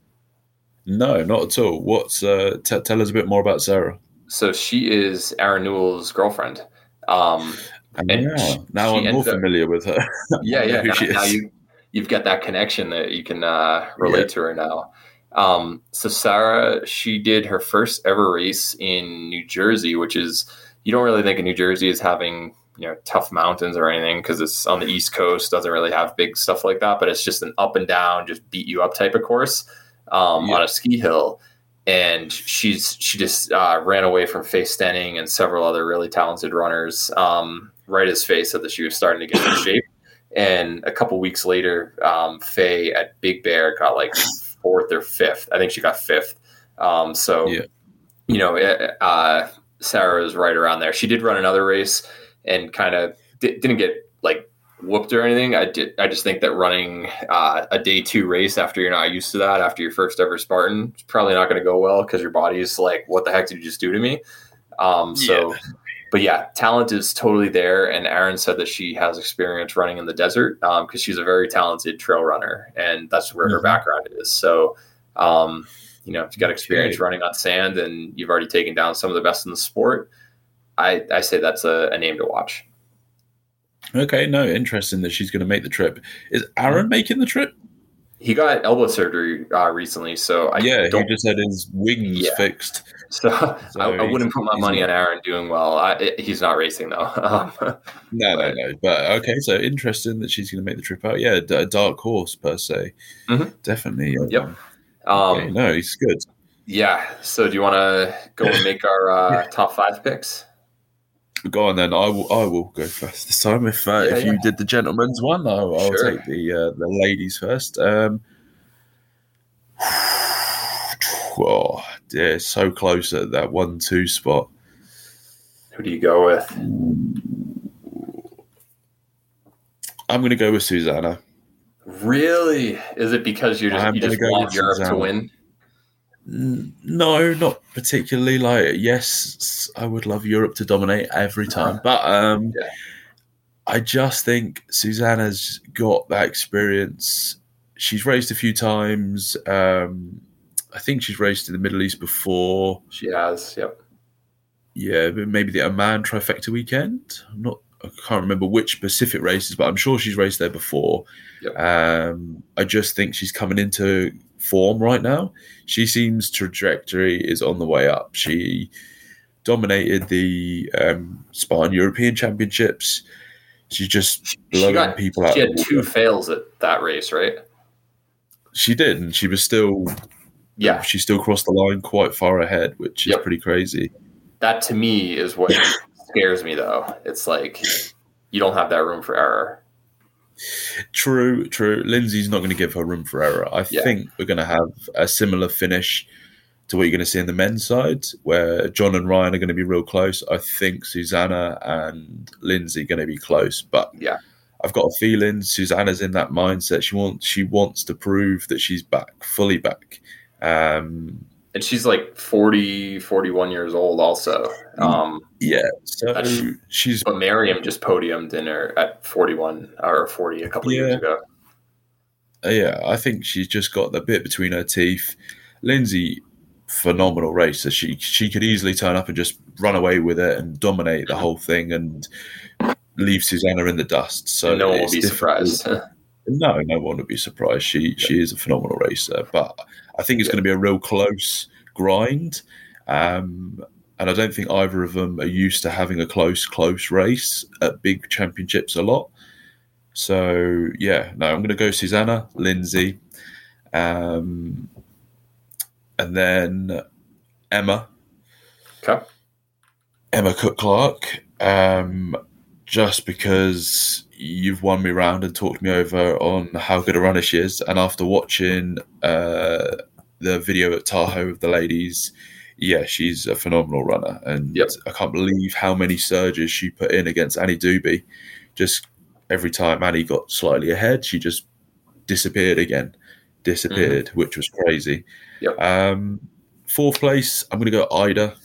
No, not at all. What's uh, t- tell us a bit more about Sarah? So she is Aaron Newell's girlfriend. Um, and yeah. now I'm more familiar up, with her. *laughs* yeah, yeah. *laughs* Now, now, you you've got that connection that you can uh, relate yeah. to her now. Um, so Sarah, she did her first ever race in New Jersey, which is you don't really think of New Jersey as having you know tough mountains or anything because it's on the East Coast, doesn't really have big stuff like that. But it's just an up and down, just beat you up type of course um, yeah. on a ski hill. And she's she just uh, ran away from Faye Stenning and several other really talented runners um, right as Faye said that she was starting to get in shape. And a couple weeks later, um, Faye at Big Bear got like fourth or fifth. I think she got fifth. Um, so, yeah. you know, uh, Sarah was right around there. She did run another race and kind of di- didn't get like whooped or anything. I did. I just think that running uh, a day two race after you're not used to that, after your first ever Spartan, it's probably not going to go well because your body's like, "What the heck did you just do to me?" Um, so yeah but yeah, talent is totally there. And Aaron said that she has experience running in the desert because um, she's a very talented trail runner, and that's where mm-hmm. her background is. So, um, you know, if you've got experience running on sand and you've already taken down some of the best in the sport, I, I say that's a, a name to watch. Okay, no, interesting that she's going to make the trip. Is Aaron making the trip? He got elbow surgery uh, recently, so I yeah, don't. he just had his wings Yeah. fixed. *laughs* So, So I, I wouldn't put my money not- on Aaron doing well. I, it- he's not racing though. *laughs* No, no, But- no. But okay, so interesting that she's going to make the trip out. Yeah, a dark horse per se. Mhm. Definitely. uh, Yep. Um, no, he's good. yeah. So, do you want to go and make our uh, *laughs* top five picks? Go on then. I will. I will go first this time. If uh, Yeah, if you yeah. did the gentleman's one, I'll, I'll Sure. take the uh, the ladies first. Um, *sighs* oh dear, so close at that one two spot. Who do you go with? I'm going to go with Zuzana. Really? Is it because you just you just want Europe to win? No, not particularly. Like, yes, I would love Europe to dominate every time, but um, Yeah. I just think Zuzana's got that experience. She's raced a few times. Um, I think she's raced in the Middle East before. She has. Yep. Yeah, but maybe the Oman trifecta weekend. I'm not. I can't remember which specific races, but I'm sure she's raced there before. Yep. Um, I just think she's coming into form right now. She seems trajectory is on the way up. She dominated the um, Spartan European Championships. She's just She blowing got. people out. She had two fails at that race, right? She did, and she was still. Yeah. She still crossed the line quite far ahead, which is Yep. pretty crazy. That to me is what *laughs* scares me, though. It's like you don't have that room for error. True, true. Lindsay's not going to give her room for error. I Yeah. think we're going to have a similar finish to what you're going to see in the men's side, where John and Ryan are going to be real close. I think Zuzana and Lindsay are going to be close, but Yeah. I've got a feeling Zuzana's in that mindset. She wants she wants to prove that she's back, fully back. Um, And she's like 40, 41 years old, also. Um, yeah, so That's- she's but Miriam just podiumed in her at 41 or 40 a couple of years ago. Uh, yeah, I think she's just got the bit between her teeth. Lindsay, phenomenal racer. She she could easily turn up and just run away with it and dominate the whole thing and leave Zuzana in the dust. So no one will be difficult. surprised. *laughs* No, no one would be surprised. She she is a phenomenal racer, but I think it's Yeah. going to be a real close grind. Um, and I don't think either of them are used to having a close, close race at big championships a lot. So yeah, no, I'm going to go Zuzana, Lindsay, um, and then Emma, okay. Emma Cook Clark, um, just because you've won me round and talked me over on how good a runner she is, and after watching uh, the video at Tahoe of the ladies, yeah, she's a phenomenal runner, and Yep. I can't believe how many surges she put in against Annie Dube. Just every time Annie got slightly ahead, she just disappeared again, disappeared, which was crazy. Yep. Um, fourth place, I'm going to go Ida.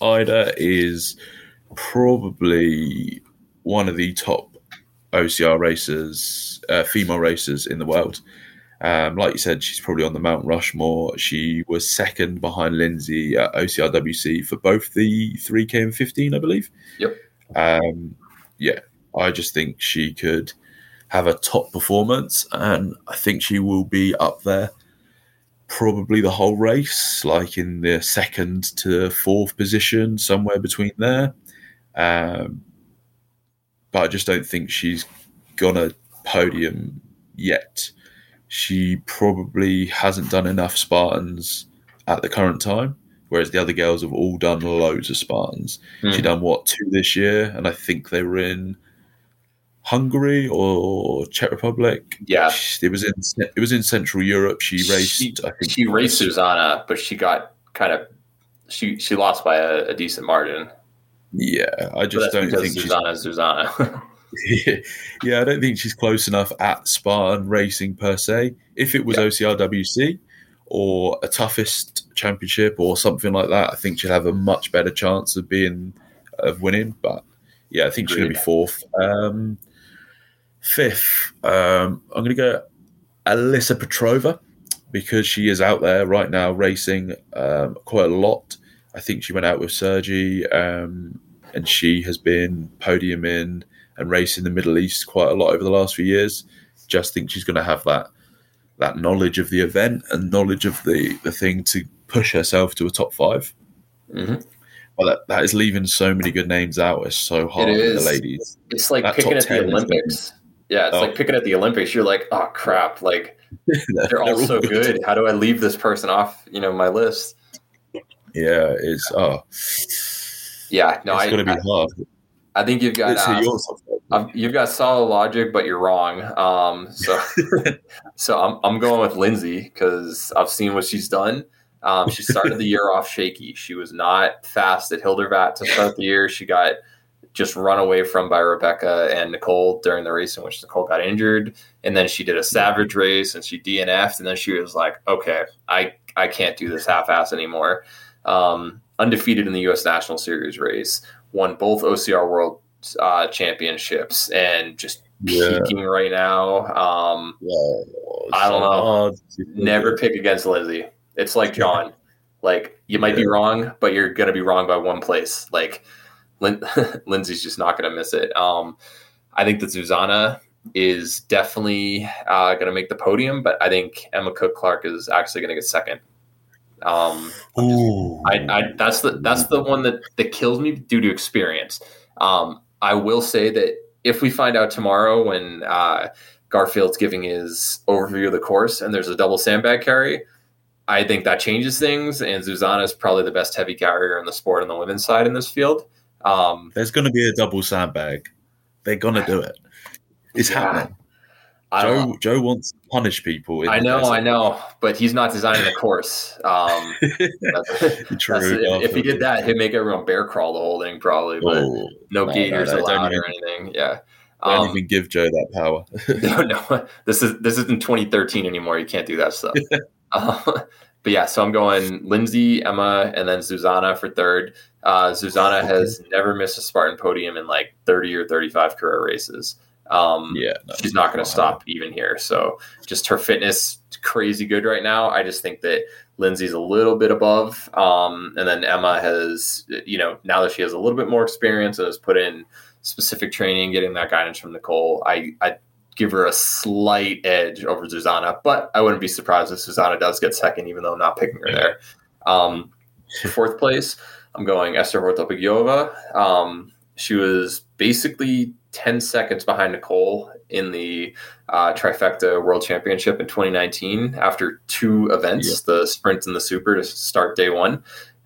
Ida is probably one of the top OCR racers, uh, female racers in the world. Um, like you said, she's probably on the Mount Rushmore. She was second behind Lindsay at OCRWC for both the 3K and 15, I believe. Yep. Um, yeah, I just think she could have a top performance, and I think she will be up there probably the whole race, like in the second to fourth position, somewhere between there. Um, but I just don't think she's gonna podium yet. She probably hasn't done enough Spartans at the current time, whereas the other girls have all done loads of Spartans. She Hmm. done what two this year, and I think they were in Hungary or Czech Republic. Yeah. It was in it was in Central Europe. She raced. She, I think she raced Zuzana, but she got kind of she she lost by a, a decent margin. Yeah, I just don't think Zuzana is Zuzana. she's. *laughs* *laughs* yeah, I don't think she's close enough at Spartan racing per se. If it was Yeah. OCRWC or a toughest championship or something like that, I think she'd have a much better chance of being of winning. But yeah, I think she's going to be fourth. Um, fifth, um, I'm going to go Alyssa Petrova because she is out there right now racing um, quite a lot. I think she went out with Sergi, um, and she has been podiuming and race in the Middle East quite a lot over the last few years. Just think she's going to have that that knowledge of the event and knowledge of the the thing to push herself to a top 5 Mhm. Well, that, that is leaving so many good names out. It's so hard It with the ladies. It's like That picking at the 10 is Olympics. Yeah, it's Oh. like picking at the Olympics. You're like, oh crap, like *laughs* they're all so good. How do I leave this person off, you know, my list? Yeah, it's oh, Yeah, no, it's I, going to be I. I think you've got uh, your top five. Um, you've got solid logic, but you're wrong. Um, so, *laughs* so I'm I'm going with Lindsay because I've seen what she's done. Um, she started the year off shaky. She was not fast at Hildervat to start the year. She got just run away from by Rebecca and Nicole during the race in which Nicole got injured. And then she did a savage race and she DNF'd. And then she was like, okay, I, I can't do this half ass anymore. Um, undefeated in the U.S. National Series race, won both OCR World uh, Championships, and just Yeah. peaking right now. Um, Wow, I don't know. hard. never pick against Lizzie. It's like John. Like you might be wrong, but you're gonna be wrong by one place. Like Lin- *laughs* Lindsay's just not gonna miss it. Um, I think that Zuzana is definitely uh, gonna make the podium, but I think Emma Cook Clark is actually gonna get second. Um, Ooh. I, I that's the that's the one that that kills me due to experience. Um, I will say that if we find out tomorrow when uh, Garfield's giving his overview of the course and there's a double sandbag carry, I think that changes things. And Zuzana is probably the best heavy carrier in the sport on the women's side in this field. Um, There's going to be a double sandbag. They're going to do it. It's Yeah. happening. Know. Joe, Joe wants to punish people. I know. I know, but he's not designing the course. Um, *laughs* that's- True. *laughs* that's- if, he did that, he'd make everyone bear crawl the whole thing, probably. But Oh, no, no, gators no, no, allowed or anything. Yeah. don't Um, even give Joe that power. *laughs* no, no, this is this isn't 2013 anymore. You can't do that stuff. uh, but yeah, so I'm going Lindsay, Emma, and then Zuzana for third. Uh, Zuzana has never missed a Spartan podium in like 30 or 35 career races. Um, yeah, no, she's not going to stop even here. So just her fitness crazy good right now. I just think that Lindsay's a little bit above, um, and then Emma has you know now that she has a little bit more experience and has put in specific training, getting that guidance from Nicole. I I give her a slight edge over Zuzana, but I wouldn't be surprised if Zuzana does get second, even though I'm not picking her there. Um, fourth place, I'm going Esther Hortopigova. Um, she was basically 10 seconds behind Nicole in the uh, trifecta world championship in 2019 after two events, the sprint and the super to start day one.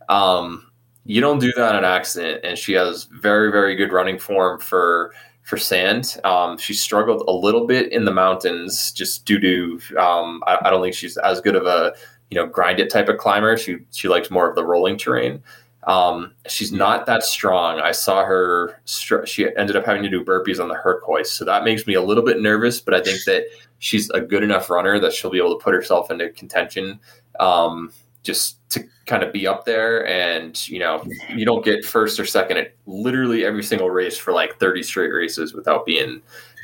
Um, you don't do that on accident. And she has very, very good running form for for sand. Um, she struggled a little bit in the mountains just due to um, I, I don't think she's as good of a you know grind it type of climber. She she likes more of the rolling terrain. Um, she's not that strong. I saw her. Str- she ended up having to do burpees on the Herc hoist, so that makes me a little bit nervous. But I think that she's a good enough runner that she'll be able to put herself into contention, um, just to kind of be up there. And you know, you don't get first or second at literally every single race for like thirty straight races without being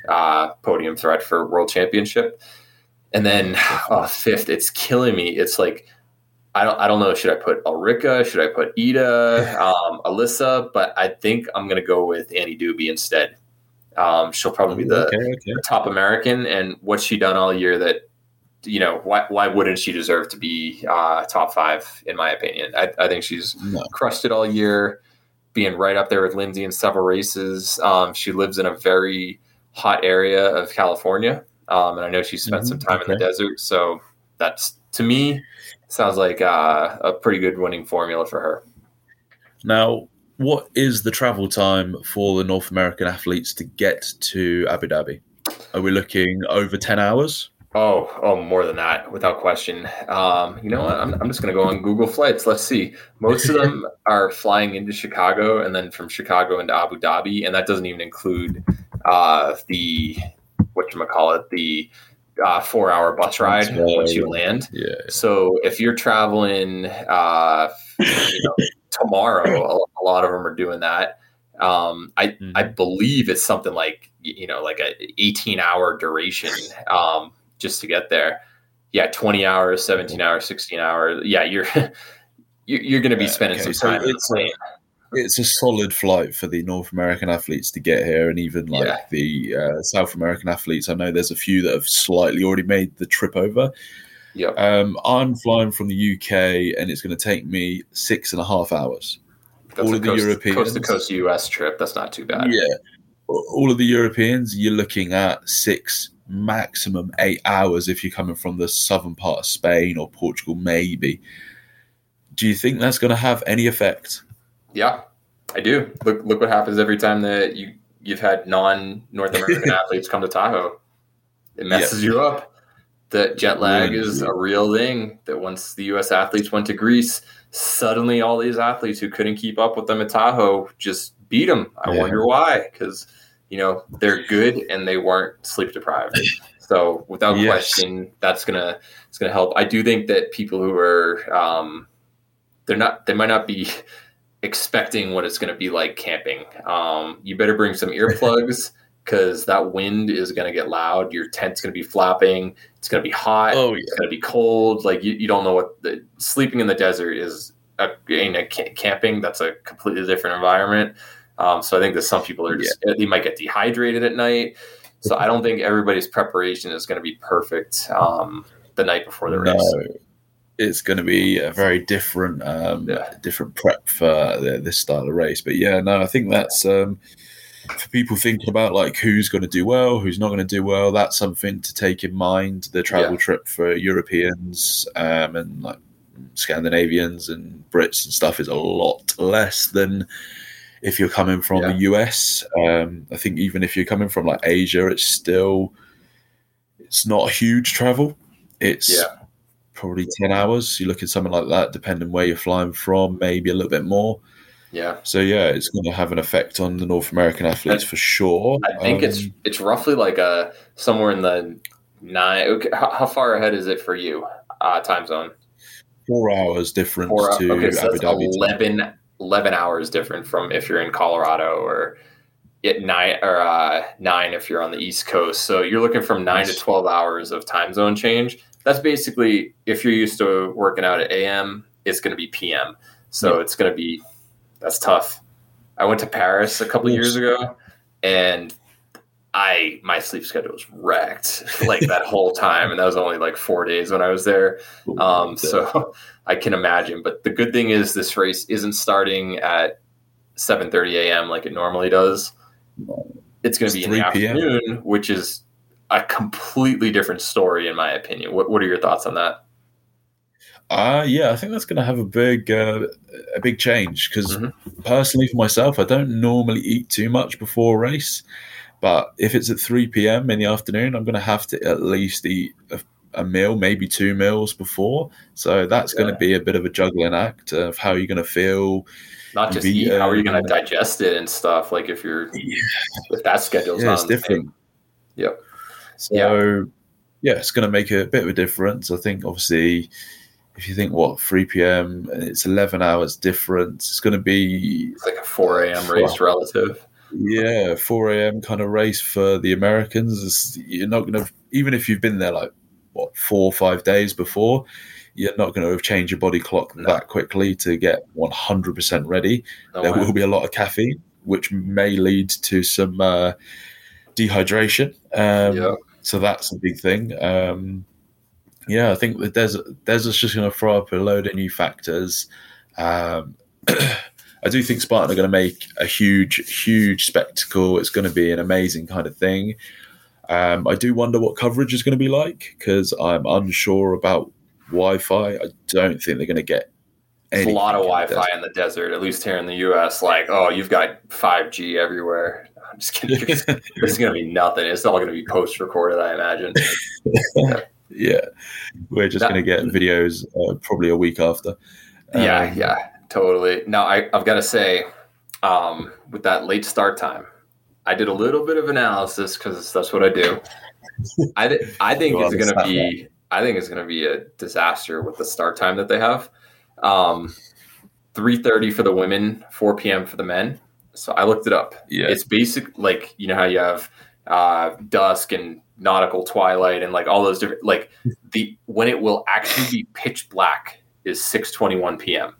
uh, podium threat for world championship. And then uh, *sighs* fifth, it's killing me. It's like I don't I don't know. Should I put Ulrika? Should I put Ida? *laughs* Um, Alyssa? But I think I'm going to go with Annie Dube instead. Um, she'll probably be the, okay, okay. the top American, and what's she done all year that you know why why wouldn't she deserve to be uh, top five in my opinion? I, I think she's No. crushed it all year, being right up there with Lindsay in several races. Um, she lives in a very hot area of California, um, and I know she spent Mhm, some time in the desert. So that's to me sounds like uh, a pretty good winning formula for her. Now, what is the travel time for the North American athletes to get to Abu Dhabi? Are we looking over 10 hours? Oh, oh, more than that, without question. Um, you know what? I'm, I'm just going to go on Google Flights. Let's see. Most of them *laughs* are flying into Chicago and then from Chicago into Abu Dhabi, and that doesn't even include uh, the what you call it, the uh, four-hour bus ride once you land. Yeah. So if you're traveling, uh, *laughs* you know, tomorrow, a, lot of them are doing that. Um, I Mhm. I believe it's something like you know like a 18 hour duration um, just to get there. Yeah, 20 hours, 17 hours, 16 hours. Yeah, you're *laughs* you're, going to be Yeah, spending okay. some So time in it's. It's a solid flight for the North American athletes to get here, and even like Yeah. the uh, South American athletes. I know there's a few that have slightly already made the trip over. Yeah, Um, I'm flying from the UK, and it's going to take me six and a half hours. That's all a of the coast, Europeans- coast to coast US trip. That's not too bad. Yeah, all of the Europeans, you're looking at six, maximum eight hours if you're coming from the southern part of Spain or Portugal, maybe. Do you think that's going to have any effect? Yeah, I do. Look, look what happens every time that you you've had non North American *laughs* athletes come to Tahoe. It messes you up. The jet lag is a real thing. That once the U.S. athletes went to Greece, suddenly all these athletes who couldn't keep up with them at Tahoe just beat them. I Yeah. wonder why? Because you know they're good and they weren't sleep deprived. *laughs* So without Yes. question, that's gonna it's gonna help. I do think that people who are um, they're not they might not be expecting what it's going to be like camping. Um, you better bring some earplugs *laughs* because that wind is going to get loud. Your tent's going to be flapping. It's going to be hot. Oh, yeah. It's going to be cold. Like you, you don't know what the sleeping in the desert is. A, in a camping, that's a completely different environment. Um, so I think that some people are just they might get dehydrated at night. So I don't think everybody's preparation is going to be perfect um, the night before the race. No, it's going to be a very different, um, Yeah. different prep for the, this style of race. But yeah, no, I think that's um, for people thinking about like who's going to do well, who's not going to do well. That's something to take in mind. The travel Yeah. trip for Europeans um, and like Scandinavians and Brits and stuff is a lot less than if you're coming from Yeah. the US. Um, I think even if you're coming from like Asia, it's still it's not a huge travel. It's Yeah. Probably 10 hours. You look at something like that, depending where you're flying from, maybe a little bit more. Yeah. So, yeah, it's going to have an effect on the North American athletes for sure. I think it's Um, it's roughly like a somewhere in the nine. Okay, how, how far ahead is it for you? Uh, time zone. four hours difference Four. to Okay, so Abu Dhabi. 11, 11 hours different from if you're in Colorado or at nine or uh, nine if you're on the East Coast. So you're looking from nine to twelve hours of time zone change. That's basically if you're used to working out at AM, it's going to be PM. So it's going to be that's tough. I went to Paris a couple years ago, and I my sleep schedule was wrecked *laughs* like that whole time, and that was only like four days when I was there. Um, so *laughs* I can imagine. But the good thing is this race isn't starting at 7:30 a.m. like it normally does. It's going to be in the p.m.. afternoon, which is a completely different story in my opinion. What What are your thoughts on that? Uh, yeah, I think that's going to have a big, uh, a big change because Mhm. personally, for myself, I don't normally eat too much before a race. But if it's at 3 p.m. in the afternoon, I'm going to have to at least eat a, a meal, maybe two meals before. So that's going to be a bit of a juggling act of how you're going to feel. Not just eat. How are you going to digest it and stuff? Like if you're if that schedule's yeah, not it's on the different. Yep. So, yeah. it's going to make a bit of a difference. I think, obviously, if you think what 3 p.m. and it's 11 hours difference, it's going to be It's like a 4 a.m. race relative. yeah 4 a.m. kind of race for the Americans. It's, you're not going to even if you've been there like what four or five days before. You're not going to have changed your body clock No. that quickly to get 100% ready. No there way. will be a lot of caffeine, which may lead to some uh, dehydration. Um, Yeah. So that's a big thing. Um, yeah, I think the desert desert's just going to throw up a load of new factors. Um, *clears throat* I do think Spartan are going to make a huge, huge spectacle. It's going to be an amazing kind of thing. Um, I do wonder what coverage is going to be like because I'm unsure about Wi-Fi. I don't think they're going to get. A lot of anything in the Wi-Fi in the desert, at least here in the U.S. Like, oh, you've got 5G everywhere. *laughs* I'm just kidding. There's going to be nothing. It's all going to be post-recorded, I imagine. *laughs* yeah, we're just going to get videos uh, probably a week after. yeah, Um, yeah, totally. Now, I, I've got to say, um, with that late start time, I did a little bit of analysis because that's what I do. I, th- *laughs* I think it's going to be. I think it's going to be a disaster with the start time that they have. Um, Three thirty for the women, four p.m. for the men. So I looked it up. Yeah. It's basic, like you know how you have uh, dusk and nautical twilight and like all those different like *laughs* the when it will actually be pitch black is six twenty one p.m.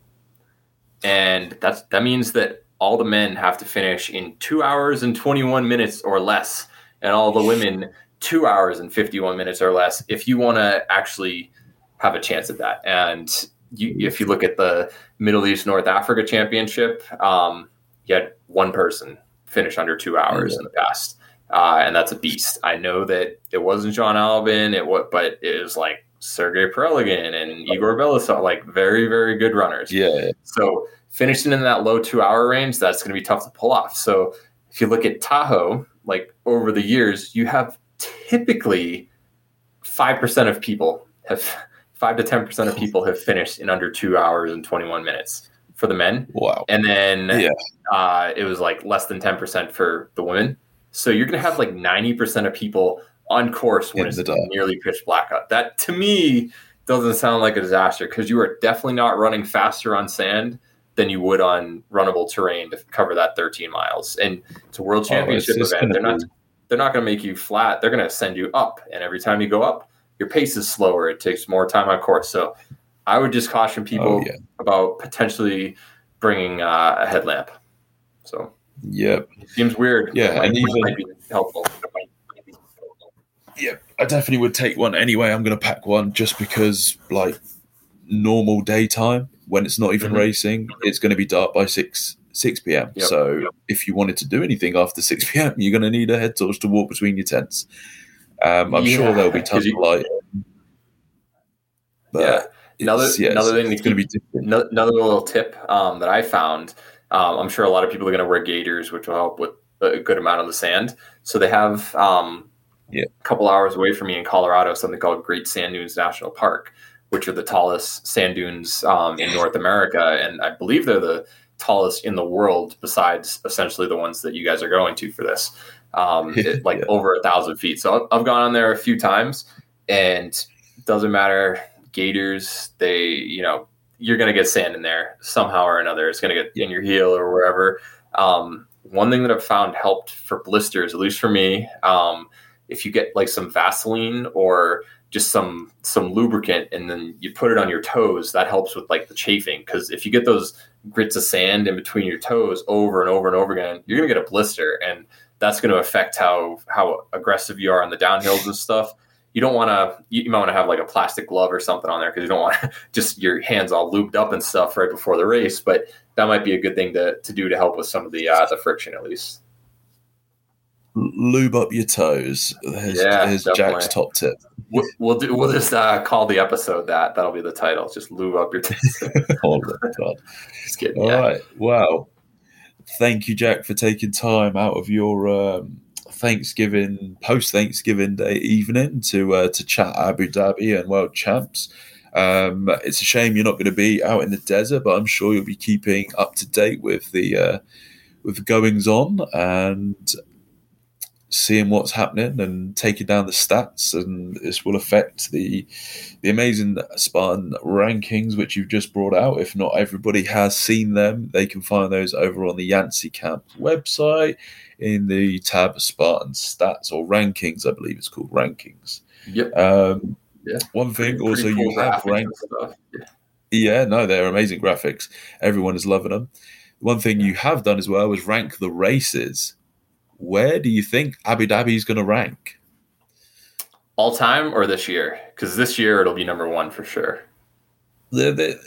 and that's that means that all the men have to finish in two hours and 21 minutes or less, and all the women two hours and 51 minutes or less if you want to actually have a chance at that. And you, if you look at the Middle East North Africa Championship, um, you had one person finish under two hours in the past, uh, and that's a beast. I know that it wasn't Jon Albon, it was, but it was like Sergey Perelygin and Igor Belousov, like very very good runners. Yeah. So finishing in that low two hour range, that's going to be tough to pull off. So if you look at Tahoe, like over the years, you have typically five percent of people have five to ten percent of people have finished in under two hours and twenty one minutes for the men. Wow. And then yeah. uh, it was like less than ten percent for the women. So you're gonna have like ninety percent of people on course when it's nearly pitch black out. That to me doesn't sound like a disaster because you are definitely not running faster on sand than you would on runnable terrain to cover that 13 miles. And it's a world championship oh, it's, it's event. They're not they're not going to make you flat. They're going to send you up. And every time you go up, your pace is slower. It takes more time on course. So I would just caution people oh, yeah. about potentially bringing uh, a headlamp. So yep, seems weird. Yeah, and even might be helpful. Yeah, I definitely would take one anyway. I'm going to pack one just because, like, normal daytime when it's not even mm-hmm. racing, it's going to be dark by six 6 p.m. Yep, so yep. if you wanted to do anything after 6 p.m., you're going to need a head torch to walk between your tents. Um, I'm yeah, sure there'll be *laughs* tons you, of light. But yeah. Another, yeah, another thing to be different. Another little tip um, that I found. Um, I'm sure a lot of people are going to wear gaiters, which will help with a good amount on the sand. So they have um, yeah. a couple hours away from me in Colorado something called Great Sand Dunes National Park, which are the tallest sand dunes um, in North America, and I believe they're the tallest in the world besides essentially the ones that you guys are going to for this um, *laughs* it, like yeah. over a thousand feet so I've gone on there a few times and doesn't matter gaiters they you know you're going to get sand in there somehow or another. It's going to get in your heel or wherever. Um, one thing that i've found helped for blisters at least for me um, if you get like some vaseline or just some some lubricant and then you put it on your toes that helps with like the chafing. Because if you get those grits of sand in between your toes over and over and over again you're going to get a blister and that's going to affect how how aggressive you are on the downhills and stuff you don't want to you might want to have like a plastic glove or something on there because you don't want *laughs* just your hands all lubed up and stuff right before the race but that might be a good thing to, to do to help with some of the uh, the friction at least lube up your toes. There's, yeah, there's Jack's top tip. We'll, we'll, do. We'll just uh, call the episode that. That'll be the title. Just lube up your toes. *laughs* oh god! Just kidding. All yeah. right. Wow. Thank you, Jack, for taking time out of your um, Thanksgiving post Thanksgiving Day evening to uh, to chat Abu Dhabi and World Champs. Um, it's a shame you're not going to be out in the desert, but I'm sure you'll be keeping up to date with the uh, with goings on and seeing what's happening and taking down the stats, and this will affect the the amazing Spartan rankings which you've just brought out. If not everybody has seen them, they can find those over on the Yancy Camp website in the tab Spartan stats or rankings, I believe it's called rankings. Yep. Um, yeah. One thing pretty, also pretty cool you have ranked. Yeah. yeah, no, they're amazing graphics. Everyone is loving them. One thing you have done as well is rank the races where do you think Abu Dhabi is going to rank? All time or this year? Because this year it'll be number one for sure. The, the,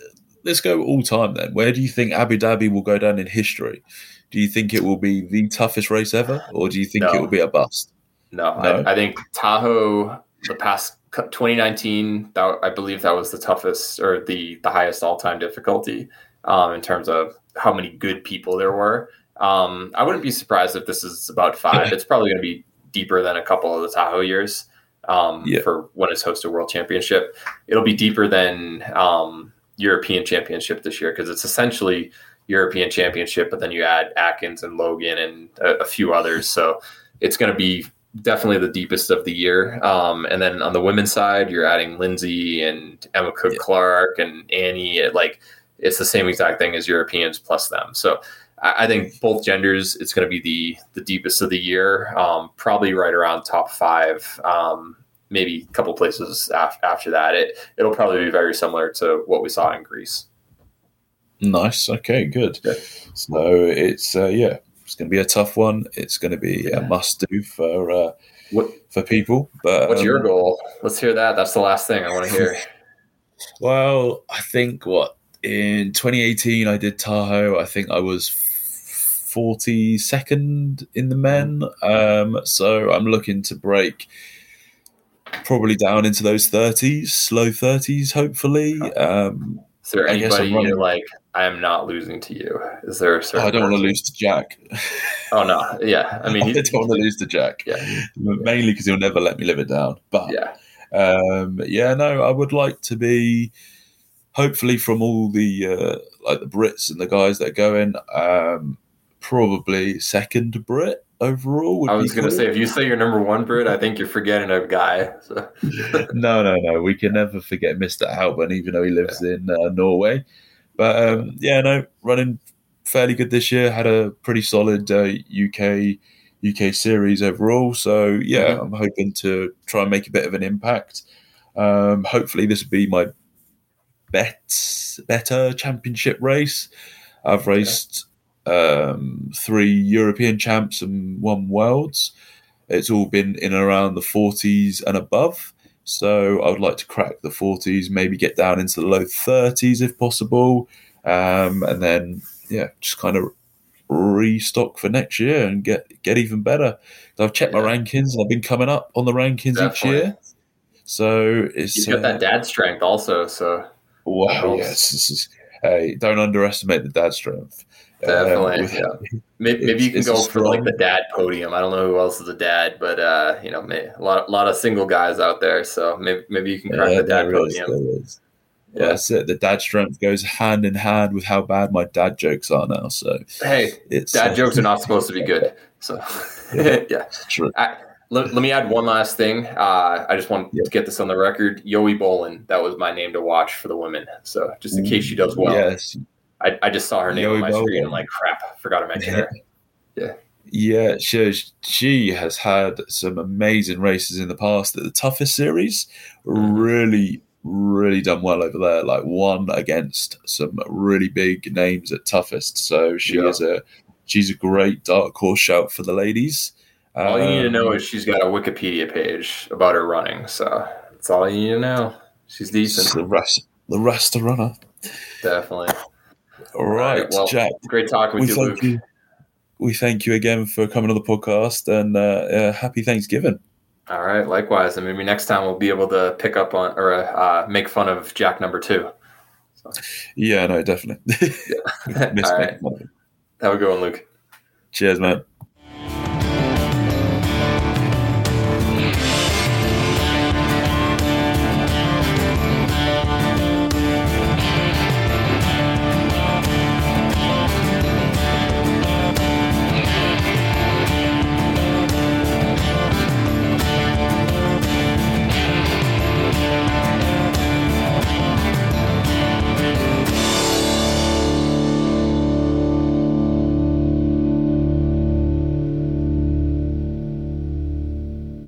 let's go all time then. Where do you think Abu Dhabi will go down in history? Do you think it will be the toughest race ever, or do you think no. it will be a bust? No, no? I, I, think Tahoe, the past 2019, that, I believe that was the toughest or the the highest all time difficulty um, in terms of how many good people there were. Um, I wouldn't be surprised if this is about five. *laughs* It's probably going to be deeper than a couple of the Tahoe years um, yeah. for when it's hosted World Championship. It'll be deeper than um, European Championship this year because it's essentially European Championship, but then you add Atkins and Logan and a, a few others. So it's going to be definitely the deepest of the year. Um, and then on the women's side, you're adding Lindsay and Emma Cook Clark yeah. and Annie. Like it's the same exact thing as Europeans plus them. So I think both genders, it's going to be the the deepest of the year. Um, probably right around top five. Um, maybe a couple places af- after that. It it'll probably be very similar to what we saw in Greece. Nice. Okay, good. Yeah. So it's uh, yeah, it's going to be a tough one. It's going to be Yeah. a must do for uh, What for people. But What's um, your goal? Let's hear that. That's the last thing I want to hear. *laughs* *laughs* Well, I think what in 2018 I did Tahoe. I think I was 42nd in the men. Um, so I'm looking to break probably down into those 30s, low 30s, hopefully. Um, Is there I guess anybody you're like, I am not losing to you? Is there a certain I don't want to lose to Jack. Oh no, yeah. I mean, *laughs* I don't want to lose to Jack. Yeah. Mainly because he'll never let me live it down. But yeah, Um, yeah, no, I would like to be, hopefully, from all the uh, like the Brits and the guys that are going, um, probably second Brit overall. Would I was gonna say if you say you're number one Brit, I think you're forgetting a guy. So. *laughs* no, no, no. We can never forget Mister Albon, even though he lives in uh, Norway. But um, yeah, no, running fairly good this year. Had a pretty solid uh, UK UK series overall. So yeah, Mhm. I'm hoping to try and make a bit of an impact. Um, hopefully, this will be my bet better championship race. I've raced um, three European champs and one worlds. It's all been in around the 40s and above. So I would like to crack the 40s, maybe get down into the low 30s if possible, um, and then yeah, just kind of restock for next year and get get even better. I've checked my rankings and I've been coming up on the rankings each year. So it's He's got uh, that dad strength also. So Wow, yes, this is. Hey, don't underestimate the dad strength. Definitely, Um, yeah. *laughs* maybe, maybe you can go for like the dad podium. I don't know who else is a dad, but uh, you know, may, a lot, a lot of single guys out there. So maybe, maybe you can crack Yeah, the dad podium. is. Yeah. That's it. The dad strength goes hand in hand with how bad my dad jokes are now. So Hey, it's dad uh, jokes are not *laughs* supposed to be good. So *laughs* yeah. it's true. Let, let me add one last thing. Uh, I just want Yeah. to get this on the record. Yoey Bolin, that was my name to watch for the women. So just in case she does well, Yes, I, I just saw her name on Yoey my screen. I'm like, crap, forgot to mention her. yeah. Yeah, she she has had some amazing races in the past at the toughest series. Mhm. Really, really done well over there. Like won against some really big names at toughest. So she Yeah. is a she's a great dark horse shout for the ladies. All you need to Um, know is she's got a Wikipedia page about her running. So that's all you need to know. She's decent, the rest the rest to runner. definitely. All right, well, Jack. Great talking We with you, thank Luke. you. We thank you again for coming on the podcast and uh, uh, happy Thanksgiving. All right, likewise, and maybe next time we'll be able to pick up on or uh, make fun of Jack number two. Yeah, no, definitely. *laughs* *laughs* All Miss right, have a good one, Luke. Cheers, man.